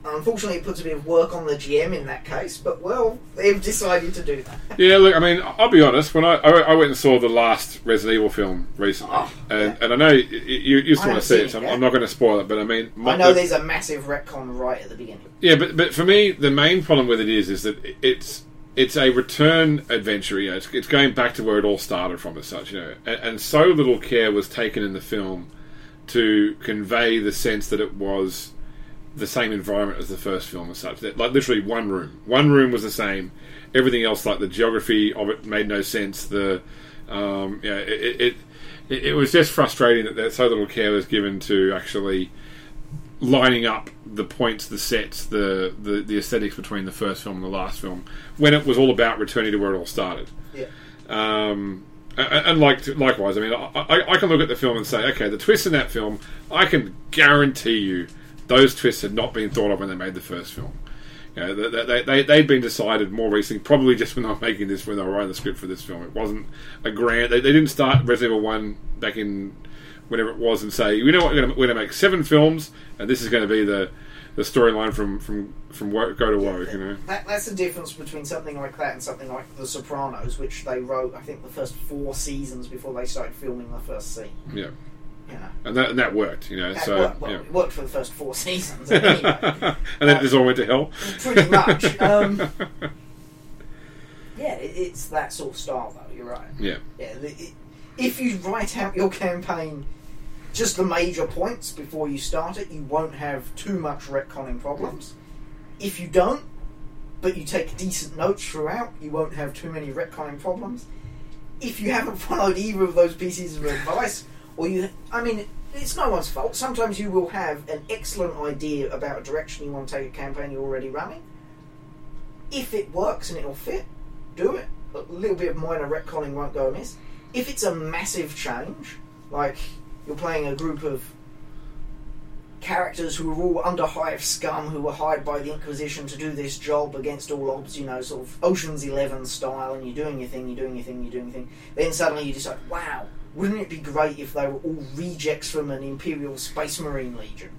Unfortunately, it puts a bit of work on the GM in that case, but well, they've decided to do that. yeah. Look, I mean, I'll be honest. When I I, I went and saw the last Resident Evil film recently, Oh, and, yeah. and I know you, you, you still I want to haven't see seen it, so it I'm, yet. I'm not going to spoil it. But I mean, I know there's a massive retcon right at the beginning. Yeah, but but for me, the main problem with it is is that it's it's a return adventure. You know, it's, it's going back to where it all started from, as such. You know, and, and so little care was taken in the film to convey the sense that it was the same environment as the first film, and such. That, like literally one room, one room was the same. Everything else, like the geography of it, made no sense. The um, yeah, it, it, it it was just frustrating that, that so little care was given to actually lining up the points, the sets, the, the the aesthetics between the first film and the last film when it was all about returning to where it all started. Yeah. Um, and, and like likewise, I mean, I, I, I can look at the film and say, okay, the twist in that film, I can guarantee you those twists had not been thought of when they made the first film. You know, they, they, they, they'd been decided more recently, probably just when they were making this, when they were writing the script for this film. It wasn't a grand. They, they didn't start Resident Evil 1 back in whenever it was and say, you know what, we're going to make seven films, and this is going to be the the storyline from from from Wo- Go to Woe. You know, That, that's the difference between something like that and something like The Sopranos, which they wrote, I think, the first four seasons before they started filming the first scene. yeah, And that and that worked. You know, that so worked, well, yeah. it worked for the first four seasons. Anyway, and then this all went to hell. pretty much. Um, yeah, it, it's that sort of style, though. You're right. yeah, Yeah, the, it, if you write out your campaign, just the major points before you start it, you won't have too much retconning problems. If you don't, but you take decent notes throughout, you won't have too many retconning problems. If you haven't followed either of those pieces of advice, or you, I mean, it's no one's fault. Sometimes you will have an excellent idea about a direction you want to take a campaign you're already running. If it works and it'll fit, do it. A little bit of minor retconning won't go amiss. If it's a massive change, like you're playing a group of characters who are all under hive scum who were hired by the Inquisition to do this job against all odds, you know, sort of Ocean's Eleven style, and you're doing your thing, you're doing your thing, you're doing your thing. Then suddenly you decide, wow, wouldn't it be great if they were all rejects from an Imperial Space Marine Legion?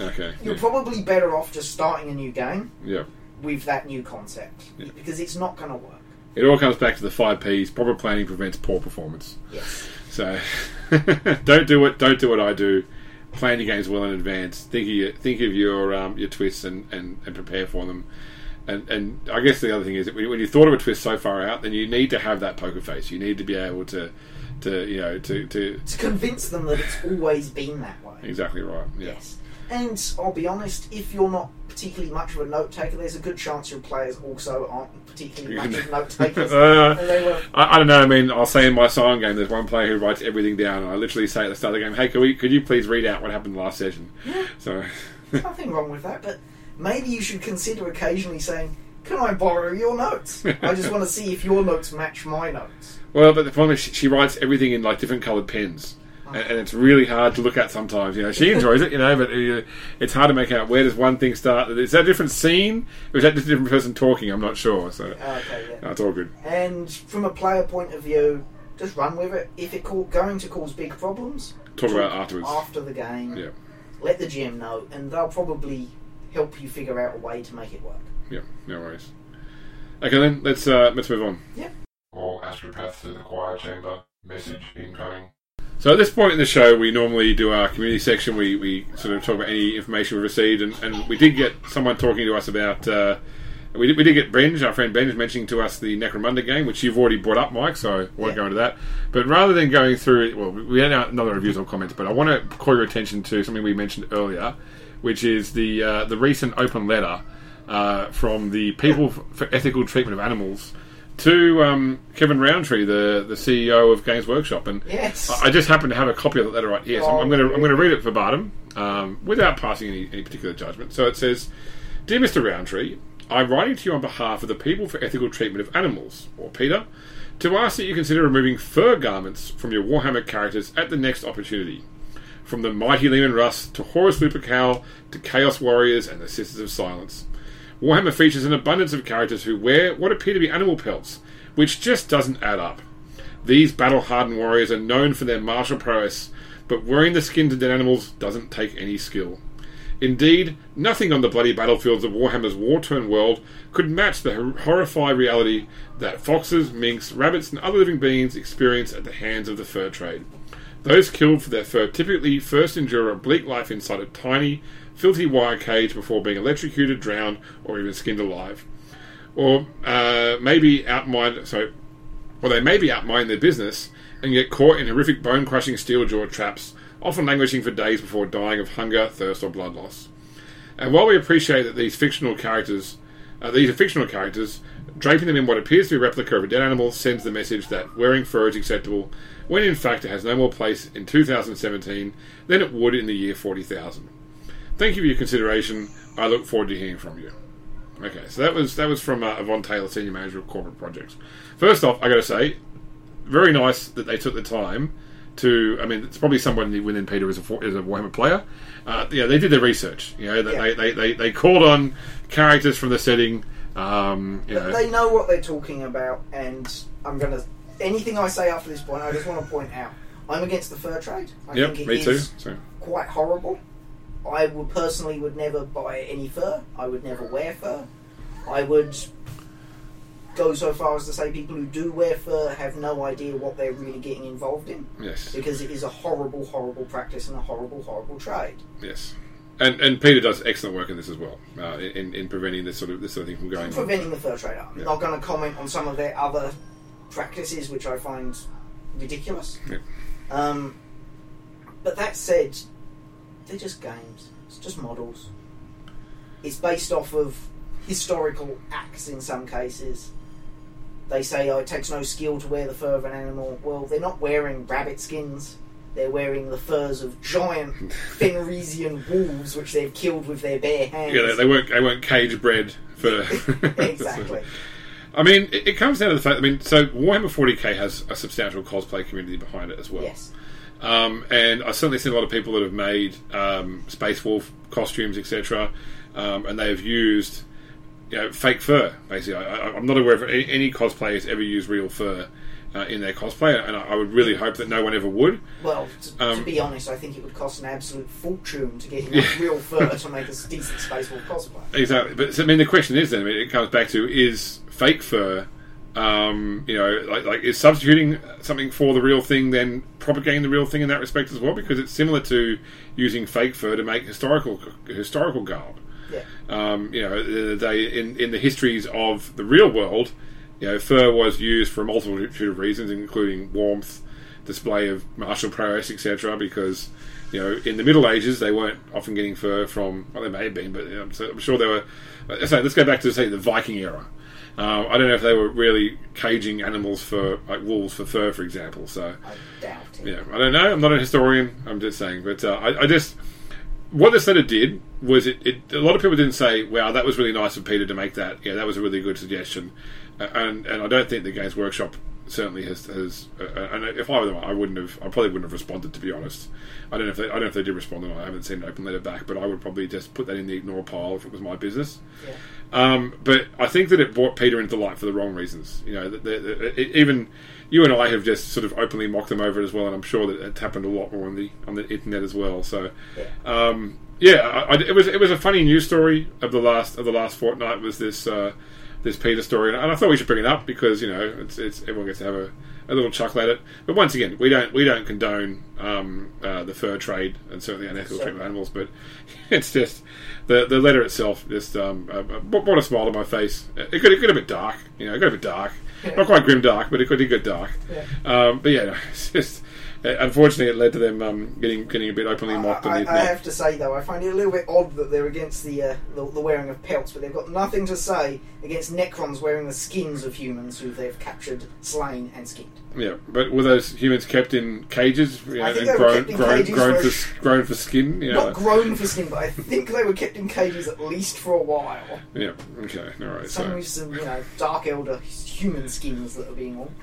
okay, You're yeah. probably better off just starting a new game yeah. with that new concept Yeah. because it's not going to work. It all comes back to the five P's. Proper planning prevents poor performance. Yes. So don't do it. Don't do what I do. Plan your games well in advance. Think of your, think of your um, your twists and, and, and prepare for them. And and I guess the other thing is that when when you thought of a twist so far out, then you need to have that poker face. You need to be able to to you know to, to To convince them that it's always been that way. exactly right. Yeah. Yes. And I'll be honest, if you're not particularly much of a note taker, there's a good chance your players also aren't particularly much of note takers. Uh, and they were, I, I don't know. I mean, I'll say in my Scion game, there's one player who writes everything down, and I literally say at the start of the game, "Hey, could, we, could you please read out what happened last session?" Yeah. So, nothing wrong with that, but maybe you should consider occasionally saying, Can I borrow your notes? I just want to see if your notes match my notes. Well, but the problem is she, she writes everything in like different coloured pens, and, and it's really hard to look at sometimes. You know, she enjoys it, you know, but uh, it's hard to make out where does one thing start. Is that a different scene, or is that just a different person talking? I'm not sure. So, Okay, yeah. no, it's all good. And from a player point of view, just run with it. If it's going to cause big problems, Talk about afterwards. after the game, Yeah, let the GM know, and they'll probably help you figure out a way to make it work. yeah, no worries. Okay, then let's uh, let's move on. All astropaths to the quiet chamber. Message incoming. So at this point in the show, we normally do our community section. We, we sort of talk about any information we've received, and, and we did get someone talking to us about. Uh, we did, we did get Benj, our friend Benj, mentioning to us the Necromunda game, which you've already brought up, Mike. So I won't Yeah. go into that. But rather than going through, well, we had another reviews or comments, but I want to call your attention to something we mentioned earlier, which is the uh, the recent open letter uh, from the People for Ethical Treatment of Animals to um, Kevin Rountree, the the CEO of Games Workshop, and Yes. I I just happen to have a copy of that letter right here, so I'm, Oh, I'm going to I'm going to read it verbatim um, without passing any, any particular judgment. So it says, "Dear Mr. Rountree, I'm writing to you on behalf of the People for Ethical Treatment of Animals, or PETA, to ask that you consider removing fur garments from your Warhammer characters at the next opportunity." From the mighty Leman Russ to Horus Lupercal to Chaos Warriors and the Sisters of Silence. Warhammer features an abundance of characters who wear what appear to be animal pelts, which just doesn't add up. These battle hardened warriors are known for their martial prowess, but wearing the skins of dead animals doesn't take any skill. Indeed, nothing on the bloody battlefields of Warhammer's war torn world could match the hor- horrified reality that foxes, minks, rabbits, and other living beings experience at the hands of the fur trade. Those killed for their fur typically first endure a bleak life inside a tiny, filthy wire cage before being electrocuted, drowned, or even skinned alive. Or uh, maybe outmined, so, or they may be outmined their business and get caught in horrific bone-crushing steel jaw traps, often languishing for days before dying of hunger, thirst, or blood loss. And while we appreciate that these fictional characters, uh, these are fictional characters, draping them in what appears to be a replica of a dead animal sends the message that wearing fur is acceptable, when in fact it has no more place in 2017 than it would in the year 40,000. Thank you for your consideration. I look forward to hearing from you. Okay, so that was that was from uh, Yvonne Taylor, senior manager of corporate projects. First off, I got to say, very nice that they took the time to. I mean, it's probably someone within PETA is a is a Warhammer player. Uh, yeah, they did their research. You know, Yeah. they, they, they they called on characters from the setting. Um, you know, they know what they're talking about, and I'm gonna. Anything I say after this point, I just want to point out. I'm against the fur trade. I yep, me too. So, quite horrible. I would personally would never buy any fur. I would never wear fur. I would go so far as to say people who do wear fur have no idea what they're really getting involved in yes, because it is a horrible, horrible practice and a horrible, horrible trade. yes. And, and PETA does excellent work in this as well, uh, in, in preventing this sort of this sort of thing from going on. Preventing the fur trade. I'm Yeah. not going to comment on some of their other practices, which I find ridiculous. Yeah. Um, but that said, they're just games. It's just models. It's based off of historical acts in some cases. They say, oh, it takes no skill to wear the fur of an animal. Well, they're not wearing rabbit skins. They're wearing the furs of giant Fenrisian wolves, which they've killed with their bare hands. Yeah, they, they weren't they weren't cage bred for exactly. I mean, it, it comes down to the fact. I mean, so Warhammer 40k has a substantial cosplay community behind it as well. Yes. Um, and I've certainly seen a lot of people that have made um, Space Wolf costumes, etc., um, and they have used you know, fake fur. Basically, I, I, I'm not aware of any, any cosplayers ever use real fur uh, in their cosplay, and I, I would really hope that no one ever would. Well, to, to Um, be honest, I think it would cost an absolute fortune to get enough real fur to make a decent Space Wolf cosplay. Exactly, but I mean, the question is then. I mean, it comes back to is fake fur, um, you know, like, like is substituting something for the real thing then propagating the real thing in that respect as well? Because it's similar to using fake fur to make historical historical garb. Yeah. Um, you know, the- they in in the histories of the real world, you know, fur was used for a multitude of reasons, including warmth, display of martial prowess, etc. Because you know, in the Middle Ages, they weren't often getting fur from. Well, they may have been, but you know, so I'm sure they were. uh, So let's go back to say the Viking era. Uh, I don't know if they were really caging animals for like wolves for fur, for example. So I doubt it. yeah, I don't know. I'm not a historian. I'm just saying, but uh, I, I just what this letter did was it, it. A lot of people didn't say, "Wow, that was really nice of PETA to make that." Yeah, that was a really good suggestion, Uh, and and I don't think the Games Workshop certainly has has. Uh, and if I were them, I wouldn't have. I probably wouldn't have responded. To be honest, I don't know if they, I don't know if they did respond or not. I haven't seen an open letter back, but I would probably just put that in the ignore pile if it was my business. Yeah. Um, but I think that it brought PETA into light for the wrong reasons. You know, that that- that- it, even you and I have just sort of openly mocked them over it as well, and I'm sure that it's happened a lot more on the on the internet as well. So, Yeah. um, yeah, I, I- it was it was a funny news story of the last of the last fortnight was this uh, this PETA story, and I thought we should bring it up because you know it's, it's everyone gets to have a, a little chuckle at it. But once again, we don't we don't condone um, uh, the fur trade and certainly unethical treatment of animals, but it's just the the letter itself just um, uh, brought a smile to my face. It got it got a bit dark, you know, it got a bit dark, not quite grim dark, but it got, it got dark. Yeah. Um, but yeah, no, it's just. Uh, Unfortunately, it led to them um, getting getting a bit openly mocked on I, the I, I have to say though, I find it a little bit odd that they're against the, uh, the the wearing of pelts, but they've got nothing to say against Necrons wearing the skins of humans who they've captured, slain, and skinned. Yeah, but were those humans kept in cages you know, I think and grown, grown, for- for, grown for skin? You know? Not grown for skin, but I think they were kept in cages at least for a while. yeah, okay, all right. Some So with some, you know, Dark Eldar human skins that are being worn.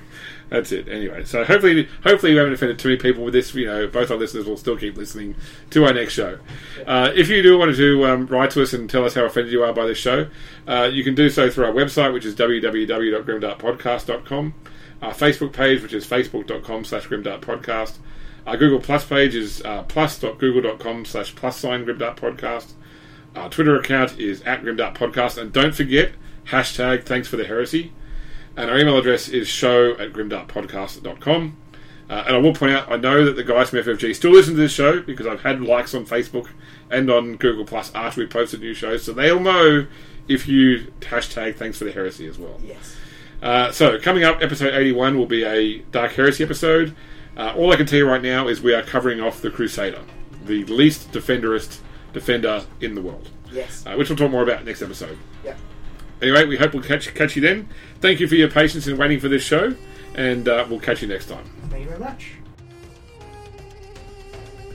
That's it. Anyway, so hopefully, hopefully, we haven't offended too many people with this. You know, both our listeners will still keep listening to our next show. Uh, if you do want to um, write to us and tell us how offended you are by this show, uh, you can do so through our website, which is www.grimdarkpodcast.com. Our Facebook page, which is facebook.com slash grimdarkpodcast. Our Google Plus page is uh, plus.google.com slash plus sign grimdarkpodcast. Our Twitter account is at grimdarkpodcast. And don't forget, hashtag thanks for the heresy. And our email address is show at grimdarkpodcast.com. Uh, and I will point out, I know that the guys from FFG still listen to this show because I've had likes on Facebook and on Google Plus after we posted new shows, so they'll know if you hashtag thanks for the heresy as well. Yes. Uh, so, coming up, episode 81 will be a Dark Heresy episode. Uh, all I can tell you right now is we are covering off the Crusader, the least defenderist defender in the world, Yes. uh, which we'll talk more about next episode. Yeah. Anyway, we hope we'll catch, catch you then. Thank you for your patience in waiting for this show, and uh, we'll catch you next time. Thank you very much.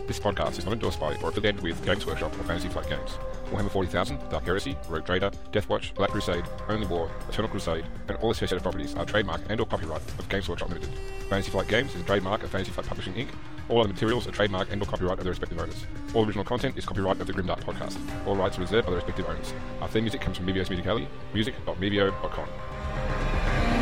This podcast is not endorsed by or affiliated with Games Workshop or Fantasy Flight Games. Warhammer 40,000, Dark Heresy, Rogue Trader, Deathwatch, Black Crusade, Only War, Eternal Crusade, and all associated properties are trademark and or copyright of Games Workshop Limited. Fantasy Flight Games is a trademark of Fantasy Flight Publishing Inc. All other materials are trademark and or copyright of their respective owners. All original content is copyright of the Grimdark podcast. All rights are reserved by the respective owners. Our theme music comes from Mebios Musicali, music.mebio.com.